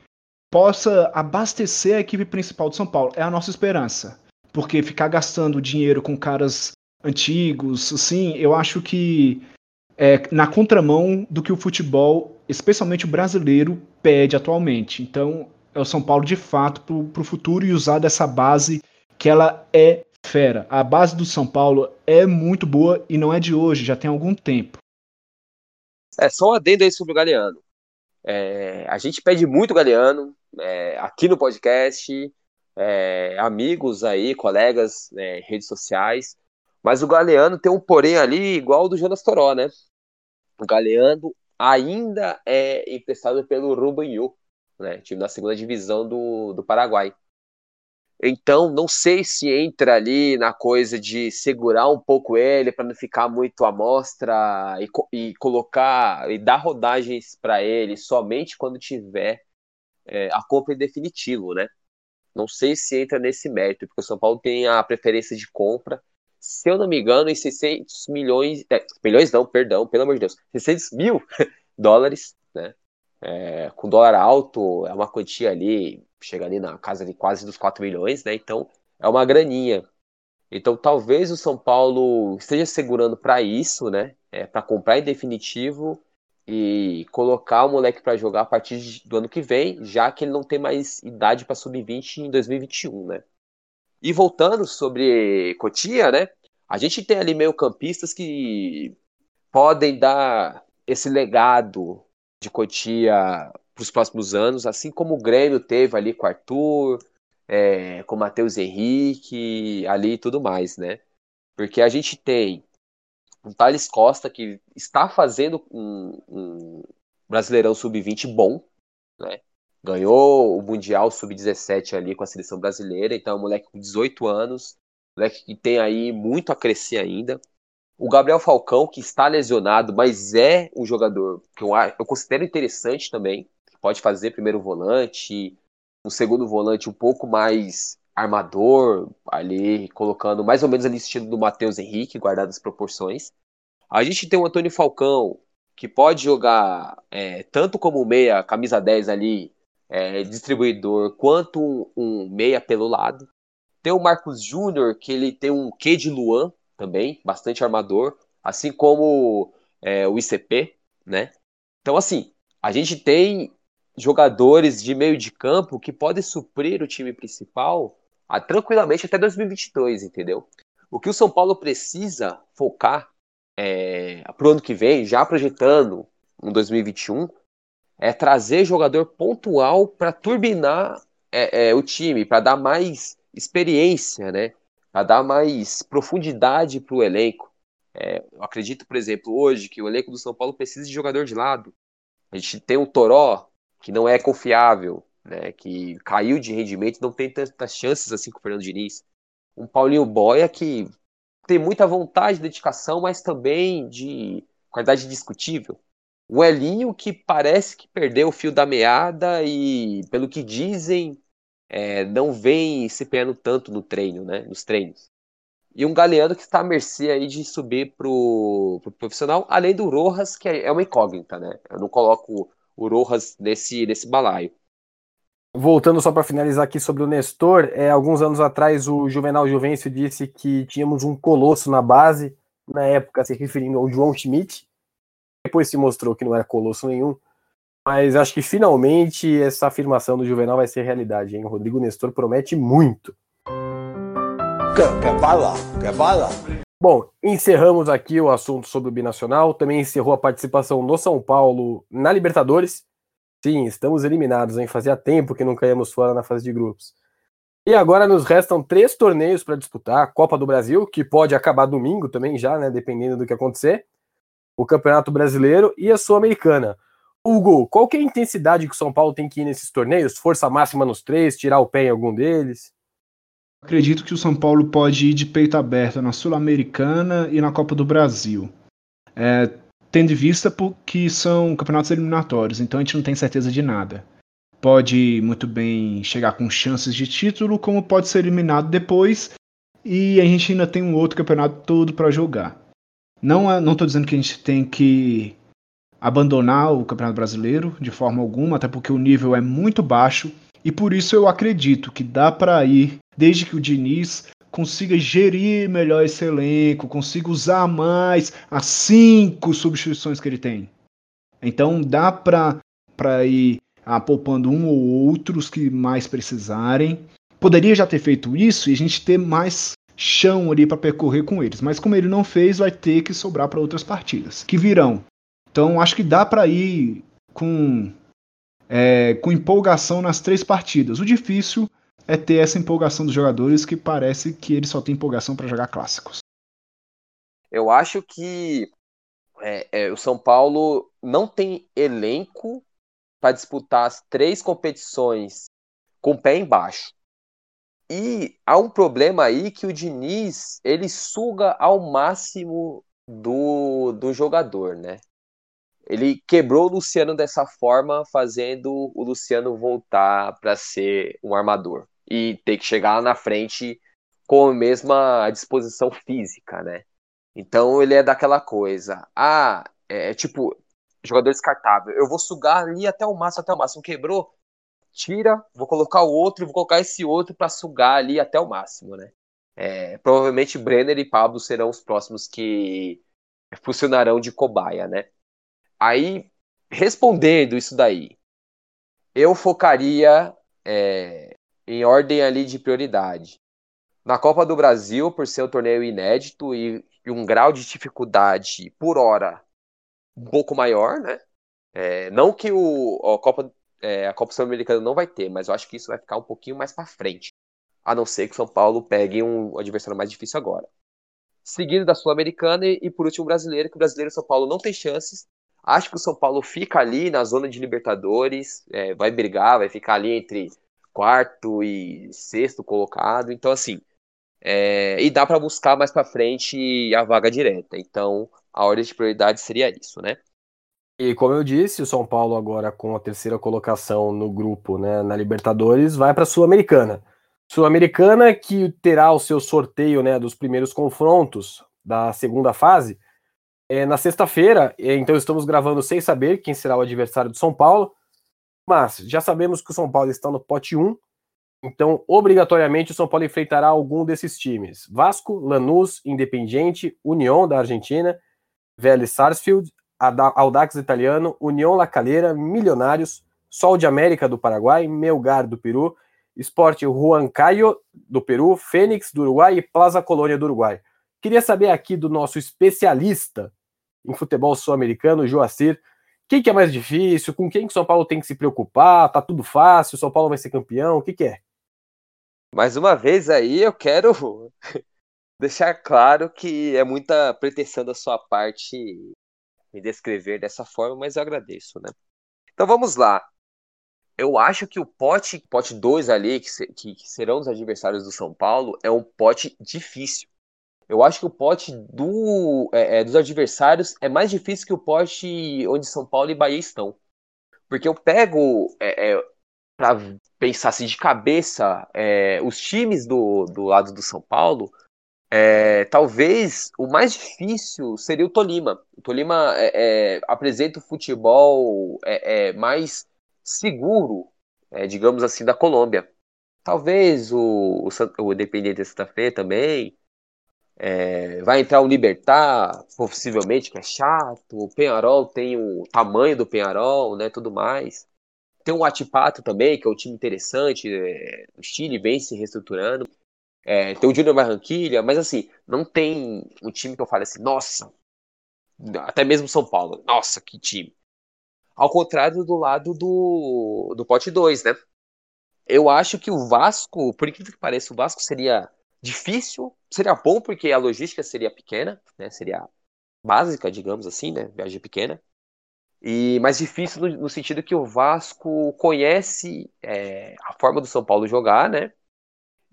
possa abastecer a equipe principal de São Paulo. É a nossa esperança. Porque ficar gastando dinheiro com caras antigos, assim, eu acho que é na contramão do que o futebol, especialmente o brasileiro, pede atualmente. Então, é o São Paulo de fato para o futuro e usar dessa base que ela é fera. A base do São Paulo é muito boa e não é de hoje, já tem algum tempo. É, só um adendo aí sobre o Galeano. É, a gente pede muito o Galeano é, aqui no podcast, é, amigos aí, colegas, né, redes sociais. Mas o Galeano tem um porém ali igual o do Jonas Toró, né? O Galeano ainda é emprestado pelo Rubinho, né? Time da segunda divisão do, do Paraguai. Então, não sei se entra ali na coisa de segurar um pouco ele para não ficar muito à mostra e, e, colocar e dar rodagens para ele somente quando tiver é, a compra em definitivo, né? Não sei se entra nesse mérito, porque o São Paulo tem a preferência de compra. Se eu não me engano, em 600 milhões. É, milhões não, perdão, pelo amor de Deus. 600 mil dólares, né? É, com dólar alto, é uma quantia ali, chega ali na casa de quase dos 4 milhões, né? Então, é uma graninha. Então, talvez o São Paulo esteja segurando para isso, né? É, para comprar em definitivo e colocar o moleque para jogar a partir do ano que vem, já que ele não tem mais idade para sub-20 em 2021, né? E voltando sobre Cotia, né? A gente tem ali meio campistas que podem dar esse legado de Cotia para os próximos anos, assim como o Grêmio teve ali com Arthur, é, com Matheus Henrique, ali e tudo mais, né? Porque a gente tem o Thales Costa, que está fazendo um, um Brasileirão Sub-20 bom, né? Ganhou o Mundial Sub-17 ali com a seleção brasileira, então é um moleque com 18 anos, moleque que tem aí muito a crescer ainda. O Gabriel Falcão, que está lesionado, mas é um jogador que eu, eu considero interessante também, que pode fazer primeiro volante, um segundo volante um pouco mais armador, ali colocando mais ou menos ali estilo do Matheus Henrique, guardado as proporções. A gente tem o Antônio Falcão, que pode jogar é, tanto como meia, camisa 10 ali, é, distribuidor, quanto um, um, meia pelo lado. Tem o Marcos Júnior, que ele tem um quê de Luan também, bastante armador, assim como é, o ICP, né? Então, assim, a gente tem jogadores de meio de campo que podem suprir o time principal ah, tranquilamente até 2022, entendeu? O que o São Paulo precisa focar é, para o ano que vem, já projetando um 2021, é trazer jogador pontual para turbinar é, é, o time, para dar mais experiência, né? Para dar mais profundidade para o elenco. É, eu acredito, por exemplo, hoje que o elenco do São Paulo precisa de jogador de lado. A gente tem o Toró, que não é confiável né, que caiu de rendimento, não tem tantas chances assim com o Fernando Diniz. Um Paulinho Boia que tem muita vontade, dedicação, mas também de qualidade discutível. O Elinho que parece que perdeu o fio da meada e, pelo que dizem, é, não vem se empenhando tanto no treino, né, nos treinos. E um Galeano que está à mercê aí de subir pro, pro profissional, além do Rojas, que é uma incógnita, né? Eu não coloco o Rojas nesse, nesse balaio. Voltando só para finalizar aqui sobre o Nestor, é, alguns anos atrás o Juvenal Juvencio disse que tínhamos um colosso na base, na época se referindo ao João Schmidt. Depois se mostrou que não era colosso nenhum. Mas acho que finalmente essa afirmação do Juvenal vai ser realidade, hein? O Rodrigo Nestor promete muito. Quer, quer bala? Quer bala? Bom, encerramos aqui o assunto sobre o Binacional. Também encerrou a participação no São Paulo na Libertadores. Sim, estamos eliminados, hein? Fazia tempo que não caímos fora na fase de grupos. E agora nos restam três torneios para disputar: a Copa do Brasil, que pode acabar domingo também já, né? Dependendo do que acontecer. O Campeonato Brasileiro e a Sul-Americana. Hugo, qual que é a intensidade que o São Paulo tem que ir nesses torneios? Força máxima nos três, tirar o pé em algum deles? Acredito que o São Paulo pode ir de peito aberto na Sul-Americana e na Copa do Brasil. É, tendo em vista que são campeonatos eliminatórios, então a gente não tem certeza de nada. Pode muito bem chegar com chances de título, como pode ser eliminado depois, e a gente ainda tem um outro campeonato todo para jogar. Não estou dizendo que a gente tem que abandonar o Campeonato Brasileiro de forma alguma, até porque o nível é muito baixo, e por isso eu acredito que dá para ir, desde que o Diniz consiga gerir melhor esse elenco, consiga usar mais as cinco substituições que ele tem. Então dá para ir ah, poupando um ou outros que mais precisarem. Poderia já ter feito isso e a gente ter mais chão ali para percorrer com eles, mas como ele não fez, vai ter que sobrar para outras partidas que virão. Então acho que dá para ir com é, com empolgação nas três partidas. O difícil é ter essa empolgação dos jogadores que parece que eles só têm empolgação para jogar clássicos. Eu acho que é, é, o São Paulo não tem elenco para disputar as três competições com o pé embaixo. E há um problema aí que o Diniz, ele suga ao máximo do, do jogador, né? Ele quebrou o Luciano dessa forma, fazendo o Luciano voltar para ser um armador e ter que chegar lá na frente com a mesma disposição física, né? Então ele é daquela coisa, ah, é, é tipo jogador descartável. Eu vou sugar ali até o máximo, até o máximo. Quebrou, tira, vou colocar o outro vou colocar esse outro para sugar ali até o máximo, né? É, provavelmente Brenner e Pablo serão os próximos que funcionarão de cobaia, né? Aí, respondendo isso daí, eu focaria é, em ordem ali de prioridade. Na Copa do Brasil, por ser um torneio inédito e, e um grau de dificuldade por hora um pouco maior, né? É, não que o, a Copa, é, a Copa Sul-Americana não vai ter, mas eu acho que isso vai ficar um pouquinho mais para frente. A não ser que o São Paulo pegue um adversário mais difícil agora. Seguido da Sul-Americana e, e, por último o brasileiro, que o brasileiro São Paulo não tem chances. Acho que o São Paulo fica ali na zona de Libertadores, é, vai brigar, vai ficar ali entre quarto e sexto colocado. Então, assim, é, e dá para buscar mais para frente a vaga direta. Então, a ordem de prioridade seria isso, né? E como eu disse, o São Paulo agora com a terceira colocação no grupo, né, na Libertadores, vai para a Sul-Americana. Sul-Americana que terá o seu sorteio, né, dos primeiros confrontos da segunda fase é, na sexta-feira. Então estamos gravando sem saber quem será o adversário do São Paulo, mas já sabemos que o São Paulo está no pote 1. Então, obrigatoriamente, o São Paulo enfrentará algum desses times: Vasco, Lanús, Independiente, União da Argentina Vélez Sarsfield, Audax Italiano, União La Calera, Milionários, Sol de América do Paraguai, Melgar do Peru, Esporte Huancayo do Peru, Fênix do Uruguai e Plaza Colônia do Uruguai. Queria saber aqui do nosso especialista em futebol sul-americano, Joacir, quem que é mais difícil, com quem que São Paulo tem que se preocupar, tá tudo fácil, São Paulo vai ser campeão, o que que é? Mais uma vez aí eu quero deixar claro que é muita pretensão da sua parte me descrever dessa forma, mas eu agradeço, né? Então vamos lá. Eu acho que o pote, pote 2 ali, que, que, que, serão os adversários do São Paulo, é um pote difícil. Eu acho que o pote do, é, é, dos adversários é mais difícil que o pote onde São Paulo e Bahia estão. Porque eu pego é, é para pensar assim de cabeça é, os times do, do lado do São Paulo é, talvez o mais difícil seria o Tolima. O Tolima é, é, apresenta o futebol é, é, mais seguro, é, digamos assim, da Colômbia. Talvez o, o, o Independiente de Santa Fe também. vai entrar o Libertar, possivelmente, que é chato. O Penharol tem o tamanho do Penharol, né? Tudo mais. Tem o Atipato também, que é um time interessante. o Chile vem se reestruturando. É, tem o Júnior Barranquilha, mas assim, não tem um time que eu fale assim, nossa, até mesmo São Paulo, nossa, que time. Ao contrário do lado do, do pote 2, né? Eu acho que o Vasco, por incrível que pareça, o Vasco seria difícil, seria bom porque a logística seria pequena, né? Seria básica, digamos assim, né? Viagem pequena. E mais difícil no, no sentido que o Vasco conhece é, a forma do São Paulo jogar, né?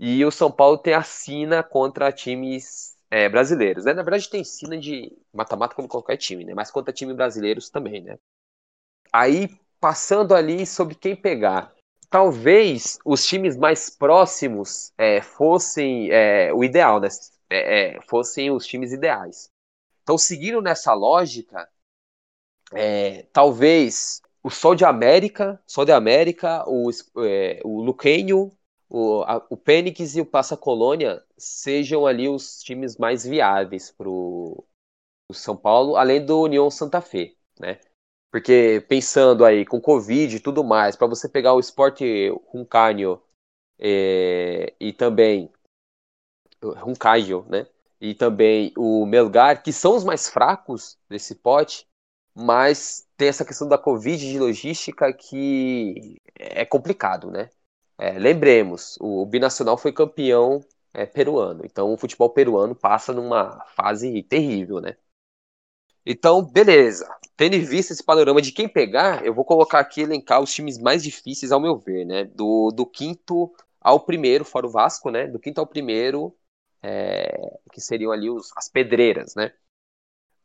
E o São Paulo tem a sina contra times é, brasileiros. Né? Na verdade, tem sina de mata-mata como qualquer time, né? mas contra times brasileiros também. Né? Aí, passando ali sobre quem pegar. Talvez os times mais próximos é, fossem é, o ideal, né? É, é, fossem os times ideais. Então, seguindo nessa lógica, é, talvez o Sol de América, Sol de América, o, o Luquenho o, a, o Pênix e o Passa Colônia sejam ali os times mais viáveis para o São Paulo, além do União Santa Fé, né? Porque pensando aí com Covid e tudo mais, para você pegar o Esporte Runcaio é, e também Runcaio, né? E também o Melgar, que são os mais fracos desse pote, mas tem essa questão da Covid de logística que é complicado, né? É, lembremos, o Binacional foi campeão é, peruano, então o futebol peruano passa numa fase terrível, né? Então, beleza. Tendo em vista esse panorama de quem pegar, eu vou colocar aqui elencar os times mais difíceis, ao meu ver, né? Do, do quinto ao primeiro, fora o Vasco, né? Do quinto ao primeiro, é, que seriam ali os, as pedreiras, né?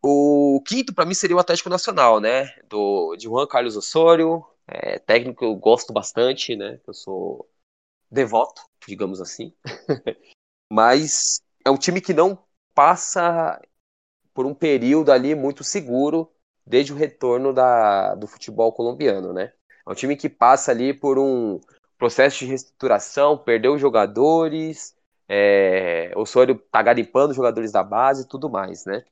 O quinto, para mim, seria o Atlético Nacional, né? Do, de Juan Carlos Osório, é, técnico eu gosto bastante, né? Eu sou devoto, digamos assim. Mas é um time que não passa por um período ali muito seguro desde o retorno da, do futebol colombiano, né? É um time que passa ali por um processo de reestruturação, perdeu jogadores, é, o Soares tá garimpando jogadores da base e tudo mais, né?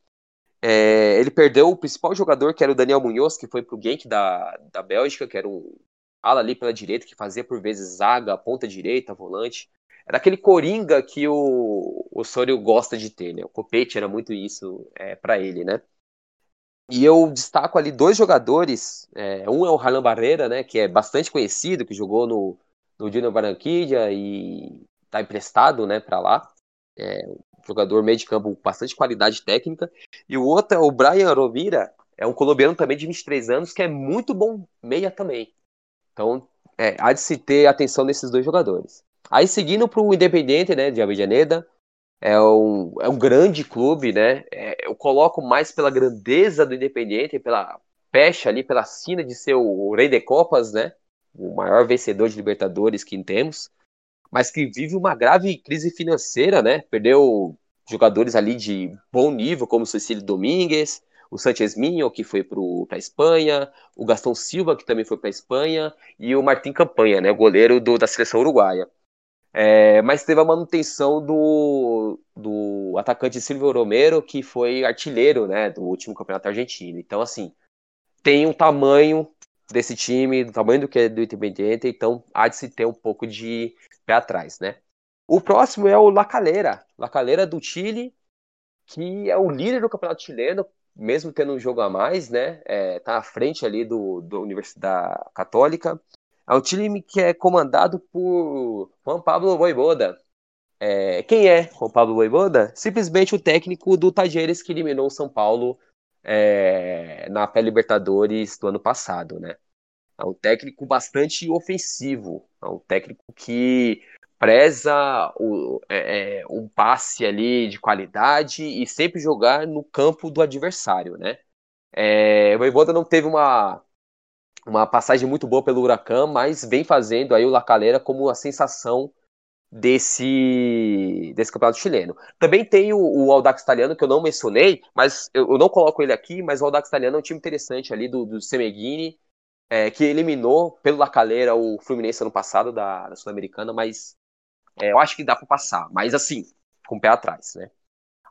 É, ele perdeu o principal jogador, que era o Daniel Munhoz, que foi pro Genk da, da Bélgica, que era um ala ali pela direita, que fazia por vezes zaga, ponta direita, volante. Era aquele coringa que o, o Sorio gosta de ter, né? O Copete era muito isso é, para ele, né? E eu destaco ali dois jogadores. É, um é o Harlan Barreira, né? Que é bastante conhecido, que jogou no, no Junior Barranquilla e tá emprestado, né, para lá. É, jogador meio de campo com bastante qualidade técnica. E o outro é o Brian Romira, é um colombiano também de 23 anos, que é muito bom meia também. Então, é, há de se ter atenção nesses dois jogadores. Aí, seguindo para o Independente, né, de Avellaneda, é um, é um grande clube, né? É, eu coloco mais pela grandeza do Independente, pela pecha ali, pela sina de ser o, o rei de copas, né? O maior vencedor de Libertadores que temos mas que vive uma grave crise financeira, né? Perdeu jogadores ali de bom nível, como o Cecílio Domingues, o Sanchez Minho, que foi para a Espanha, o Gastão Silva, que também foi para a Espanha, e o Martim Campanha, né, goleiro do, da seleção uruguaia. É, mas teve a manutenção do, do atacante Silvio Romero, que foi artilheiro né, do último campeonato argentino. Então, assim, tem um tamanho desse time, do tamanho do que é do Independiente, então há de se ter um pouco de pé atrás, né? O próximo é o La Calera, La Calera do Chile, que é o líder do campeonato chileno, mesmo tendo um jogo a mais, né? É, tá à frente ali do, do Universidade Católica. É um time que é comandado por Juan Pablo Voivoda. É, quem é Juan Pablo Voivoda? Simplesmente o técnico do Tajeres que eliminou o São Paulo é, na pré-Libertadores do ano passado, né? É um técnico bastante ofensivo, é um técnico que preza o, é, é, um passe ali de qualidade e sempre jogar no campo do adversário, né? É, o Voivoda não teve uma, uma passagem muito boa pelo Huracan, mas vem fazendo aí o Lacaleira como a sensação desse, desse campeonato chileno. Também tem o, o Audax Italiano, que eu não mencionei, mas eu, eu, não coloco ele aqui, mas o Audax Italiano é um time interessante ali do, do Semeghini, é, que eliminou pelo La Calera o Fluminense ano passado da, da Sul-Americana, mas é, eu acho que dá para passar, mas assim, com o pé atrás, né?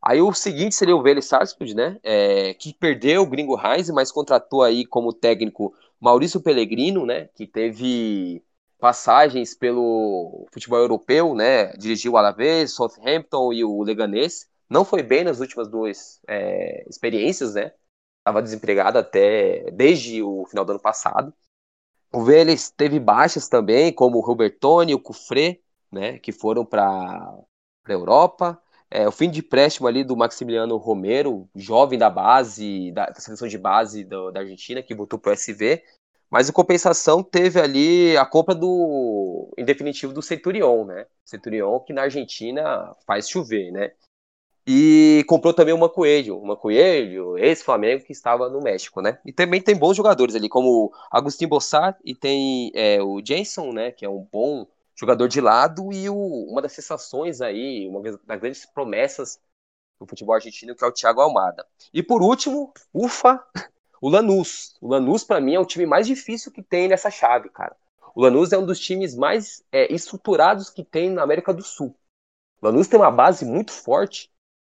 Aí o seguinte seria o Vélez Sarsfield, né? É, que perdeu o Gringo Heinz, mas contratou aí como técnico Maurício Pellegrino, né? Que teve passagens pelo futebol europeu, né? Dirigiu o Alavés, Southampton e o Leganés. Não foi bem nas últimas duas é, experiências, né? Estava desempregado até desde o final do ano passado. O Vélez teve baixas também, como o Robertoni, o Cufré, né? Que foram para a Europa. É, o fim de empréstimo ali do Maximiliano Romero, jovem da base, da, da seleção de base do, da Argentina, que voltou para o SV, mas em compensação teve ali a compra do, em definitivo, do Centurion, né? Centurion que na Argentina faz chover, né? E comprou também uma Coelho, uma Coelho, ex-Flamengo que estava no México, né? E também tem bons jogadores ali, como Agustin Bossat e tem é, o Jenson, né? Que é um bom jogador de lado e o, uma das sensações aí, uma das grandes promessas do futebol argentino, que é o Thiago Almada. E por último, ufa, o Lanús. O Lanús, para mim, é o time mais difícil que tem nessa chave, cara. O Lanús é um dos times mais é, estruturados que tem na América do Sul. O Lanús tem uma base muito forte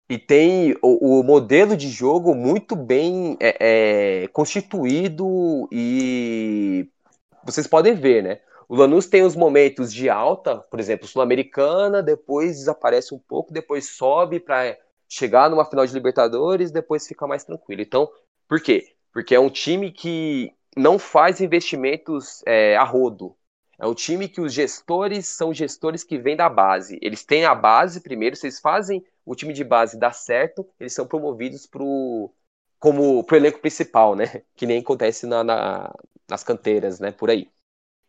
e tem o, o modelo de jogo muito bem é, é, constituído e vocês podem ver, né? O Lanús tem os momentos de alta, por exemplo, Sul-Americana, depois desaparece um pouco, depois sobe para chegar numa final de Libertadores, depois fica mais tranquilo. Então, por quê? Porque é um time que não faz investimentos é, a rodo. É um time que os gestores são gestores que vêm da base. Eles têm a base primeiro, eles fazem o time de base dar certo, eles são promovidos pro, como pro elenco principal, né? Que nem acontece na, na, nas canteiras, né? Por aí.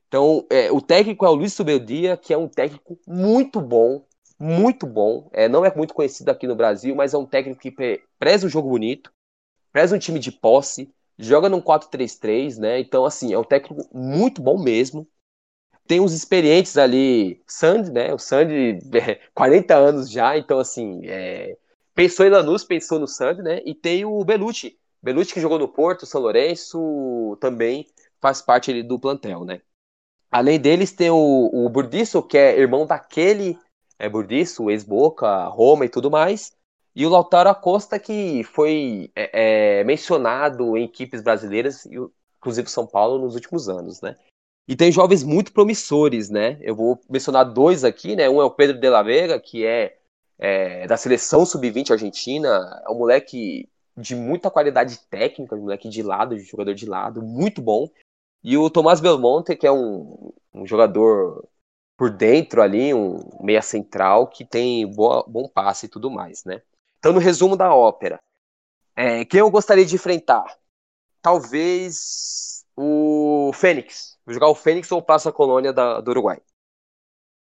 Então, é, o técnico é o Luiz Subeldia, que é um técnico muito bom, muito bom. É, não é muito conhecido aqui no Brasil, mas é um técnico que preza um jogo bonito, preza um time de posse, joga num 4-3-3, né? Então, assim, é um técnico muito bom mesmo. Tem uns experientes ali, Sandy, né? O Sandy, é, 40 anos já, então, assim, é, pensou em Lanús, pensou no Sandy, né? E tem o Belucci. Belucci que jogou no Porto, São Lourenço, também faz parte ali do plantel, né? Além deles, tem o, o Burdiço, que é irmão daquele é, Burdiço, ex-Boca, Roma e tudo mais. E o Lautaro Acosta, que foi é, é, mencionado em equipes brasileiras, inclusive São Paulo, nos últimos anos, né? E tem jovens muito promissores, né? Eu vou mencionar dois aqui, né? Um é o Pedro de la Vega, que é, é da seleção sub-20 argentina, é um moleque de muita qualidade técnica, um moleque de lado, de jogador de lado, muito bom. E o Tomás Belmonte, que é um, um jogador por dentro ali, um meia central, que tem boa, bom passe e tudo mais, né? Então, no resumo da ópera, é, quem eu gostaria de enfrentar? Talvez o Fênix. Vou jogar o Fênix ou o Passa Colônia da, do Uruguai.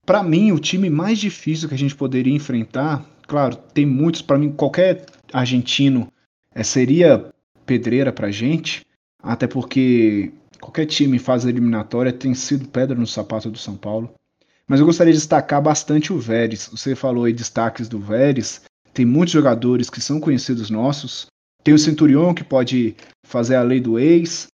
Para mim, o time mais difícil que a gente poderia enfrentar, claro, tem muitos, para mim, qualquer argentino é, seria pedreira pra gente, até porque qualquer time em fase eliminatória tem sido pedra no sapato do São Paulo. Mas eu gostaria de destacar bastante o Vélez. Você falou aí destaques do Vélez tem muitos jogadores que são conhecidos nossos. Tem o Centurion, que pode fazer a lei do ex.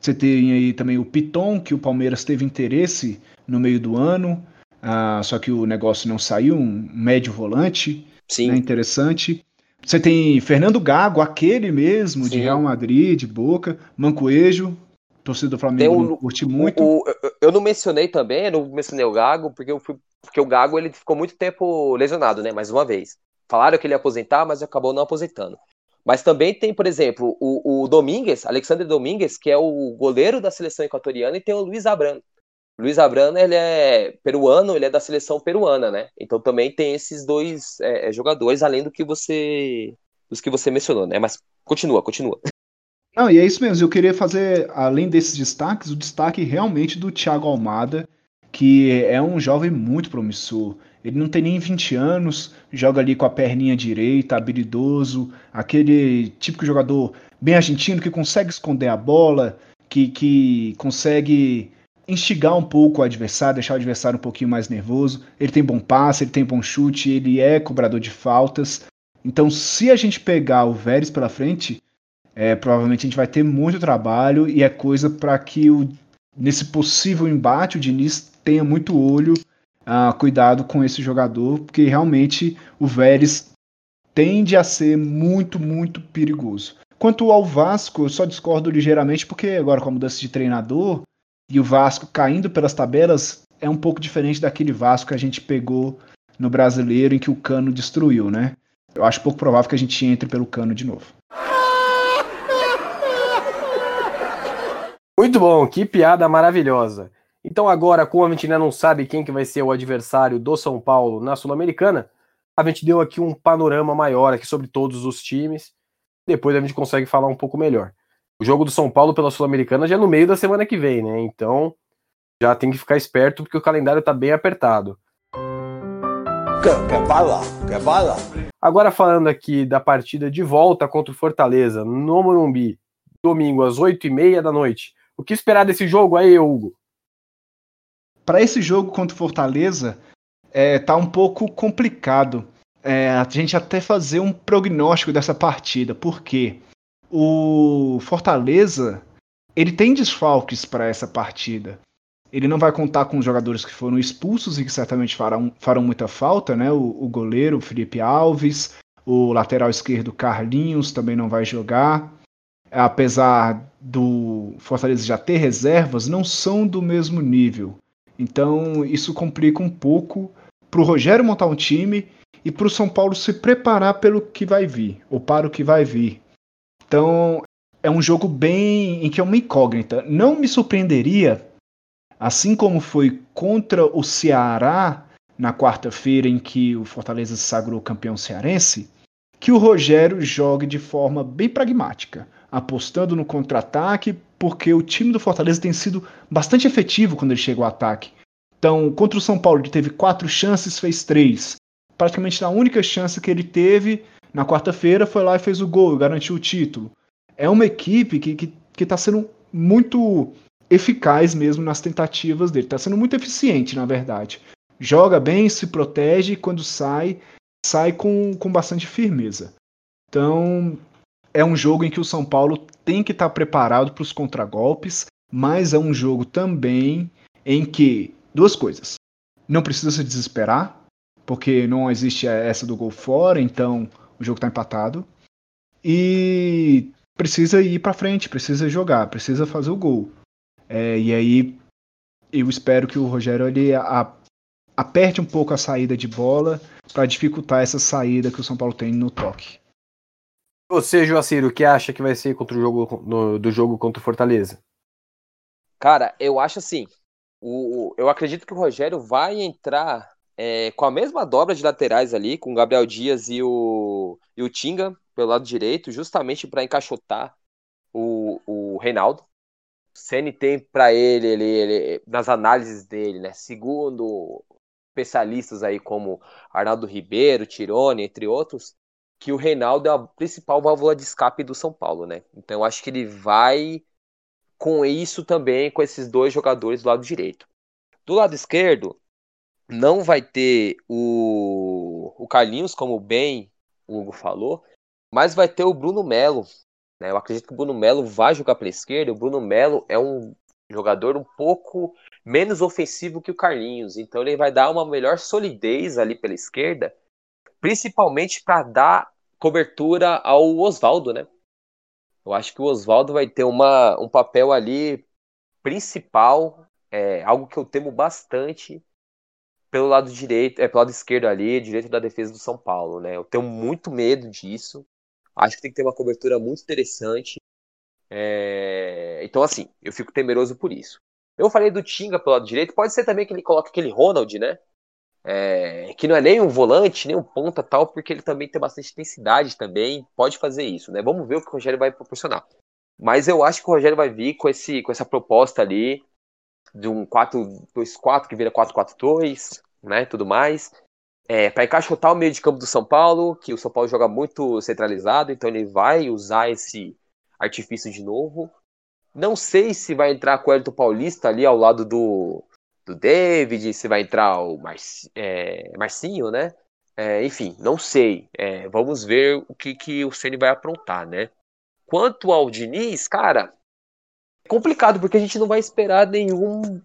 Você tem aí também o Piton, que o Palmeiras teve interesse no meio do ano, ah, só que o negócio não saiu, um médio volante. Sim. Né, interessante. Você tem Fernando Gago, aquele mesmo, Sim. de Real Madrid, de Boca. Mancoejo, torcida do Flamengo um, curte muito. O, o, eu não mencionei também, eu não mencionei o Gago, porque, eu fui, porque o Gago ele ficou muito tempo lesionado, né? Mais uma vez. Falaram que ele ia aposentar, mas acabou não aposentando. Mas também tem, por exemplo, o, o Domingues, Alexandre Domingues, que é o goleiro da seleção equatoriana, e tem o Luiz Abrano. Luiz Abrano, ele é peruano, ele é da seleção peruana, né? Então também tem esses dois é, é jogadores, além do que você dos que você mencionou, né? Mas continua, continua. Não, e é isso mesmo. Eu queria fazer, além desses destaques, o destaque realmente do Thiago Almada, que é um jovem muito promissor. Ele não tem nem 20 anos, joga ali com a perninha direita, habilidoso, aquele típico jogador bem argentino que consegue esconder a bola, que, que consegue instigar um pouco o adversário, deixar o adversário um pouquinho mais nervoso. Ele tem bom passe, ele tem bom chute, ele é cobrador de faltas. Então, se a gente pegar o Vélez pela frente, é, provavelmente a gente vai ter muito trabalho e é coisa para que o, nesse possível embate o Diniz tenha muito olho uh, cuidado com esse jogador, porque realmente o Vélez tende a ser muito, muito perigoso. Quanto ao Vasco, eu só discordo ligeiramente, porque agora com a mudança de treinador e o Vasco caindo pelas tabelas, é um pouco diferente daquele Vasco que a gente pegou no brasileiro em que o Cano destruiu, né? Eu acho pouco provável que a gente entre pelo Cano de novo. Muito bom, que piada maravilhosa. Então agora, como a gente ainda não sabe quem que vai ser o adversário do São Paulo na Sul-Americana, a gente deu aqui um panorama maior aqui sobre todos os times. Depois a gente consegue falar um pouco melhor. O jogo do São Paulo pela Sul-Americana já é no meio da semana que vem, né? Então já tem que ficar esperto porque o calendário está bem apertado. Quer bala? Quer bala? Agora falando aqui da partida de volta contra o Fortaleza no Morumbi, domingo às 8h30 da noite. O que esperar desse jogo aí, Hugo? Para esse jogo contra o Fortaleza, é, tá um pouco complicado é, a gente até fazer um prognóstico dessa partida, porque o Fortaleza ele tem desfalques para essa partida. Ele não vai contar com os jogadores que foram expulsos e que certamente farão, farão muita falta, né? O, o goleiro, Felipe Alves, o lateral esquerdo Carlinhos também não vai jogar. Apesar do Fortaleza já ter reservas, não são do mesmo nível. Então isso complica um pouco para o Rogério montar um time e para o São Paulo se preparar pelo que vai vir, ou para o que vai vir. Então é um jogo bem em que é uma incógnita. Não me surpreenderia, assim como foi contra o Ceará na quarta-feira em que o Fortaleza se sagrou campeão cearense, que o Rogério jogue de forma bem pragmática, apostando no contra-ataque porque o time do Fortaleza tem sido bastante efetivo quando ele chega ao ataque. Então, contra o São Paulo, ele teve quatro chances, fez três. Praticamente a única chance que ele teve na quarta-feira foi lá e fez o gol garantiu o título. É uma equipe que está que, que tá sendo muito eficaz mesmo nas tentativas dele. Está sendo muito eficiente, na verdade. Joga bem, se protege e quando sai, sai com, com bastante firmeza. Então, é um jogo em que o São Paulo tem que estar tá preparado para os contragolpes, mas é um jogo também em que duas coisas. Não precisa se desesperar, porque não existe essa do gol fora, então o jogo está empatado. E precisa ir para frente, precisa jogar, precisa fazer o gol. É, e aí eu espero que o Rogério ele a, aperte um pouco a saída de bola para dificultar essa saída que o São Paulo tem no toque. Você, Joacir, o que acha que vai ser contra o jogo no, do jogo contra o Fortaleza? Cara, eu acho assim. O, eu acredito que o Rogério vai entrar é, com a mesma dobra de laterais ali, com o Gabriel Dias e o, e o Tinga pelo lado direito, justamente para encaixotar o, o Reinaldo. Ceni tem para ele, ele, ele, nas análises dele, né? Segundo especialistas aí como Arnaldo Ribeiro, Tirone, entre outros, que o Reinaldo é a principal válvula de escape do São Paulo, né? Então eu acho que ele vai com isso também, com esses dois jogadores do lado direito. Do lado esquerdo, não vai ter o, o Carlinhos, como bem o Hugo falou, mas vai ter o Bruno Melo, né? Eu acredito que o Bruno Melo vai jogar pela esquerda. O Bruno Melo é um jogador um pouco menos ofensivo que o Carlinhos, então ele vai dar uma melhor solidez ali pela esquerda, principalmente para dar cobertura ao Oswaldo, né? Eu acho que o Oswaldo vai ter uma, um papel ali principal, é, algo que eu temo bastante pelo lado direito, é pelo lado esquerdo ali, direito da defesa do São Paulo, né? Eu tenho muito medo disso. Acho que tem que ter uma cobertura muito interessante. É... Então, assim, eu fico temeroso por isso. Eu falei do Tinga pelo lado direito, pode ser também que ele coloque aquele Ronald, né? É... Que não é nem um volante, nem um ponta tal, porque ele também tem bastante intensidade também, pode fazer isso, né? Vamos ver o que o Rogério vai proporcionar. Mas eu acho que o Rogério vai vir com, esse, com essa proposta ali de um 4-2-4 que vira 4-4-2, né? Tudo mais é, para encaixotar o meio de campo do São Paulo, que o São Paulo joga muito centralizado, então ele vai usar esse artifício de novo. Não sei se vai entrar com o Elton Paulista ali ao lado do, do David, se vai entrar o Mar, é, Marcinho, né? É, enfim, não sei. É, vamos ver o que, que o Ceni vai aprontar, né? Quanto ao Diniz, cara, é complicado porque a gente não vai esperar nenhum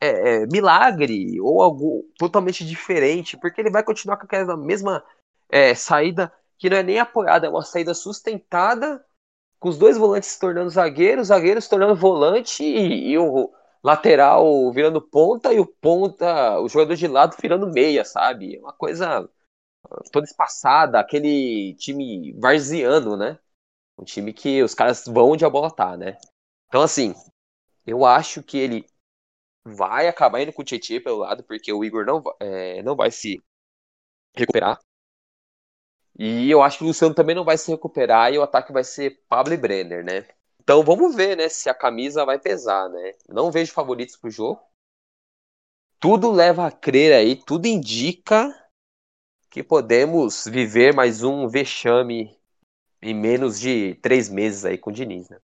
é, é, milagre ou algo totalmente diferente, porque ele vai continuar com aquela mesma é, saída que não é nem apoiada, é uma saída sustentada, com os dois volantes se tornando zagueiros, zagueiros se tornando volante e, e, o lateral virando ponta e o ponta, o jogador de lado virando meia, sabe? É uma coisa toda espaçada, aquele time varziano, né? Um time que os caras vão onde a bola tá, né? Então, assim, eu acho que ele vai acabar indo com o Tietchan pelo lado, porque o Igor não, é, não vai se recuperar. E eu acho que o Luciano também não vai se recuperar e o ataque vai ser Pablo e Brenner, né? Então vamos ver, né, se a camisa vai pesar, né? Não vejo favoritos pro jogo. Tudo leva a crer aí, tudo indica que podemos viver mais um vexame em menos de três meses aí com o Diniz, né?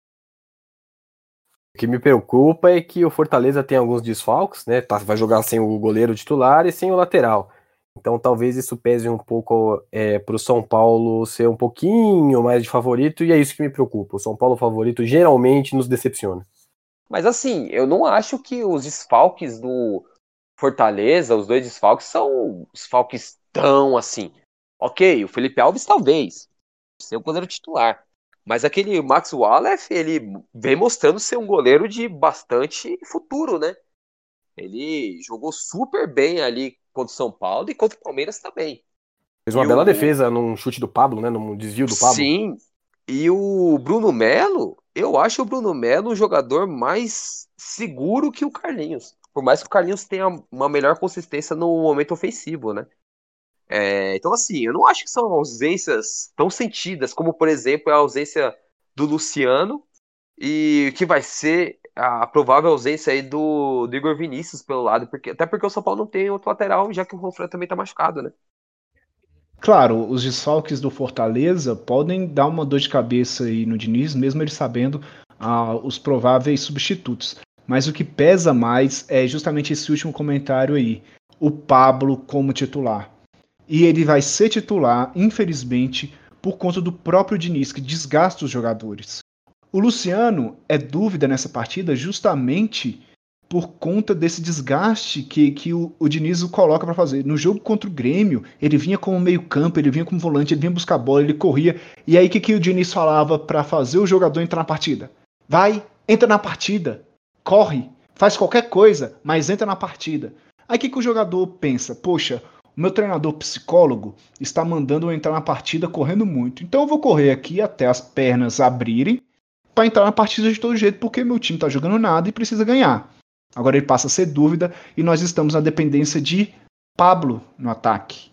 O que me preocupa é que o Fortaleza tem alguns desfalques, né? Tá, vai jogar sem o goleiro titular e sem o lateral. Então talvez isso pese um pouco é, para o São Paulo ser um pouquinho mais de favorito, e é isso que me preocupa. O São Paulo favorito geralmente nos decepciona. Mas assim, eu não acho que os desfalques do Fortaleza, os dois desfalques, são desfalques tão assim. Ok, o Felipe Alves talvez, ser o goleiro titular. Mas aquele Max Wallace, ele vem mostrando ser um goleiro de bastante futuro, né? Ele jogou super bem ali contra o São Paulo e contra o Palmeiras também. Fez uma e bela o... defesa num chute do Pablo, né? Num desvio do Pablo. Sim. E o Bruno Melo, eu acho o Bruno Melo um jogador mais seguro que o Carlinhos. Por mais que o Carlinhos tenha uma melhor consistência no momento ofensivo, né? É, então, assim, eu não acho que são ausências tão sentidas, como, por exemplo, a ausência do Luciano e que vai ser a provável ausência aí do, do Igor Vinícius pelo lado, porque, até porque o São Paulo não tem outro lateral, já que o Ronfran também tá machucado, né? Claro, os desfalques do Fortaleza podem dar uma dor de cabeça aí no Diniz, mesmo ele sabendo ah, os prováveis substitutos. Mas o que pesa mais é justamente esse último comentário aí. O Pablo como titular. E ele vai ser titular, infelizmente, por conta do próprio Diniz, que desgasta os jogadores. O Luciano é dúvida nessa partida justamente por conta desse desgaste que, que o, o Diniz o coloca para fazer. No jogo contra o Grêmio, ele vinha como meio campo, ele vinha como volante, ele vinha buscar bola, ele corria. E aí o que, que o Diniz falava para fazer o jogador entrar na partida? Vai, entra na partida, corre, faz qualquer coisa, mas entra na partida. Aí o que, que o jogador pensa? Poxa, o meu treinador psicólogo está mandando eu entrar na partida correndo muito. Então eu vou correr aqui até as pernas abrirem para entrar na partida de todo jeito, porque meu time está jogando nada e precisa ganhar. Agora ele passa a ser dúvida e nós estamos na dependência de Pablo no ataque.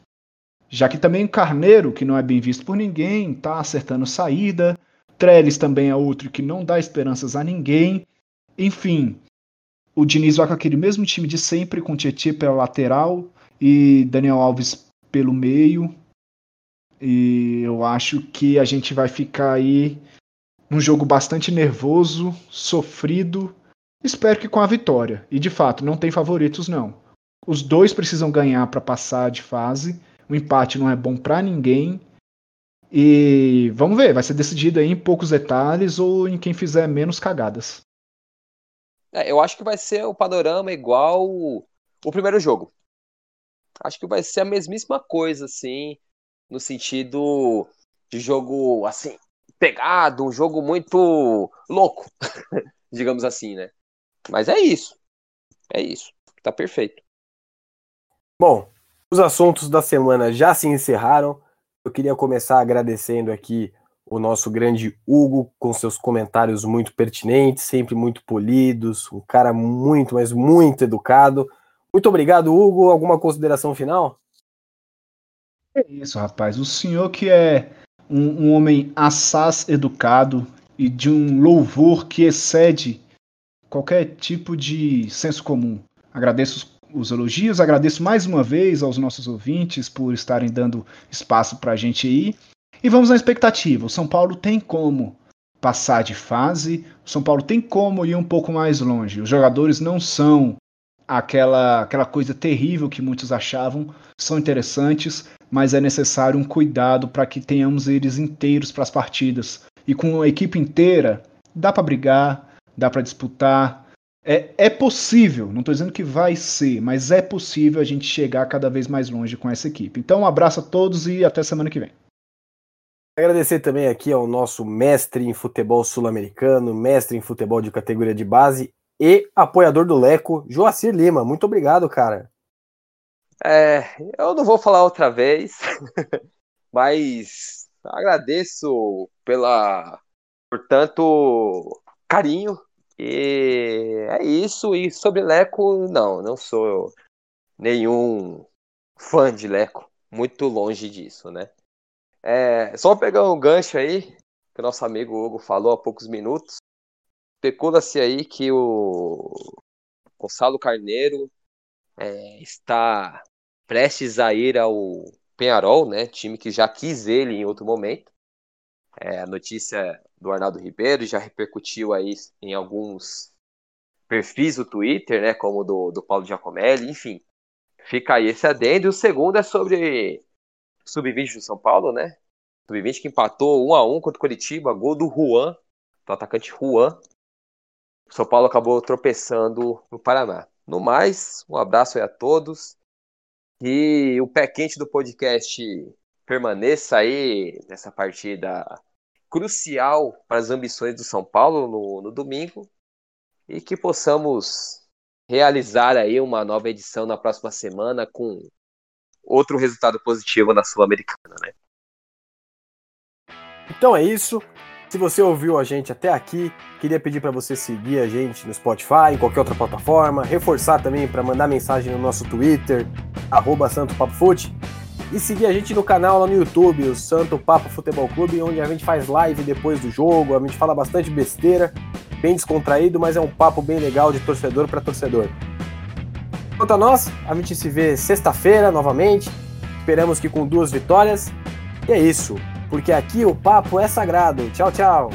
Já que também o Carneiro, que não é bem visto por ninguém, está acertando saída. Trellis também é outro que não dá esperanças a ninguém. Enfim, o Diniz vai com aquele mesmo time de sempre, com Tietchan pela lateral e Daniel Alves pelo meio. E eu acho que a gente vai ficar aí um jogo bastante nervoso, sofrido. Espero que com a vitória. E de fato, não tem favoritos não. Os dois precisam ganhar para passar de fase. O empate não é bom para ninguém. E vamos ver, vai ser decidido aí em poucos detalhes ou em quem fizer menos cagadas. É, eu acho que vai ser o panorama igual o primeiro jogo. Acho que vai ser a mesmíssima coisa, assim, no sentido de jogo, assim, pegado, um jogo muito louco, digamos assim, né? Mas é isso. É isso. Tá perfeito. Bom, os assuntos da semana já se encerraram. Eu queria começar agradecendo aqui o nosso grande Hugo com seus comentários muito pertinentes, sempre muito polidos, um cara muito, mas muito educado. Muito obrigado, Hugo. Alguma consideração final? É isso, rapaz. O senhor que é um, um homem assaz educado e de um louvor que excede qualquer tipo de senso comum. Agradeço os elogios, agradeço mais uma vez aos nossos ouvintes por estarem dando espaço para a gente aí. E vamos na expectativa. O São Paulo tem como passar de fase, o São Paulo tem como ir um pouco mais longe. Os jogadores não são aquela, aquela coisa terrível que muitos achavam, são interessantes, mas é necessário um cuidado para que tenhamos eles inteiros para as partidas. E com a equipe inteira, dá para brigar, dá para disputar. É, é possível, não estou dizendo que vai ser, mas é possível a gente chegar cada vez mais longe com essa equipe. Então, um abraço a todos e até semana que vem. Agradecer também aqui ao nosso mestre em futebol sul-americano, mestre em futebol de categoria de base e apoiador do Leco, Joacir Lima. Muito obrigado, cara. É, eu não vou falar outra vez, mas agradeço pela por tanto carinho e é isso. E sobre Leco, não, não sou nenhum fã de Leco, muito longe disso, né? É, só pegar um gancho aí que o nosso amigo Hugo falou há poucos minutos. Especula-se aí que o Gonçalo Carneiro é, está prestes a ir ao Penharol, né? Time que já quis ele em outro momento. É, a notícia do Arnaldo Ribeiro já repercutiu aí em alguns perfis do Twitter, né? Como do, do Paulo Giacomelli, enfim. Fica aí esse adendo. E o segundo é sobre Sub-20 do São Paulo, né? Sub-20 que empatou 1 a 1 contra o Curitiba, gol do Juan, do atacante Juan. São Paulo acabou tropeçando no Paraná. No mais, um abraço aí a todos. E o pé quente do podcast permaneça aí nessa partida crucial para as ambições do São Paulo no, no domingo e que possamos realizar aí uma nova edição na próxima semana com outro resultado positivo na Sul-Americana, né? Então é isso. Se você ouviu a gente até aqui, queria pedir para você seguir a gente no Spotify, em qualquer outra plataforma, reforçar também para mandar mensagem no nosso Twitter, @santo_papo_fute e seguir a gente no canal lá no YouTube, o Santo Papo Futebol Clube, onde a gente faz live depois do jogo, a gente fala bastante besteira. bem descontraído, mas é um papo bem legal de torcedor para torcedor. Quanto a nós, a gente se vê sexta-feira novamente. Esperamos que com duas vitórias. E é isso, porque aqui o papo é sagrado. Tchau, tchau.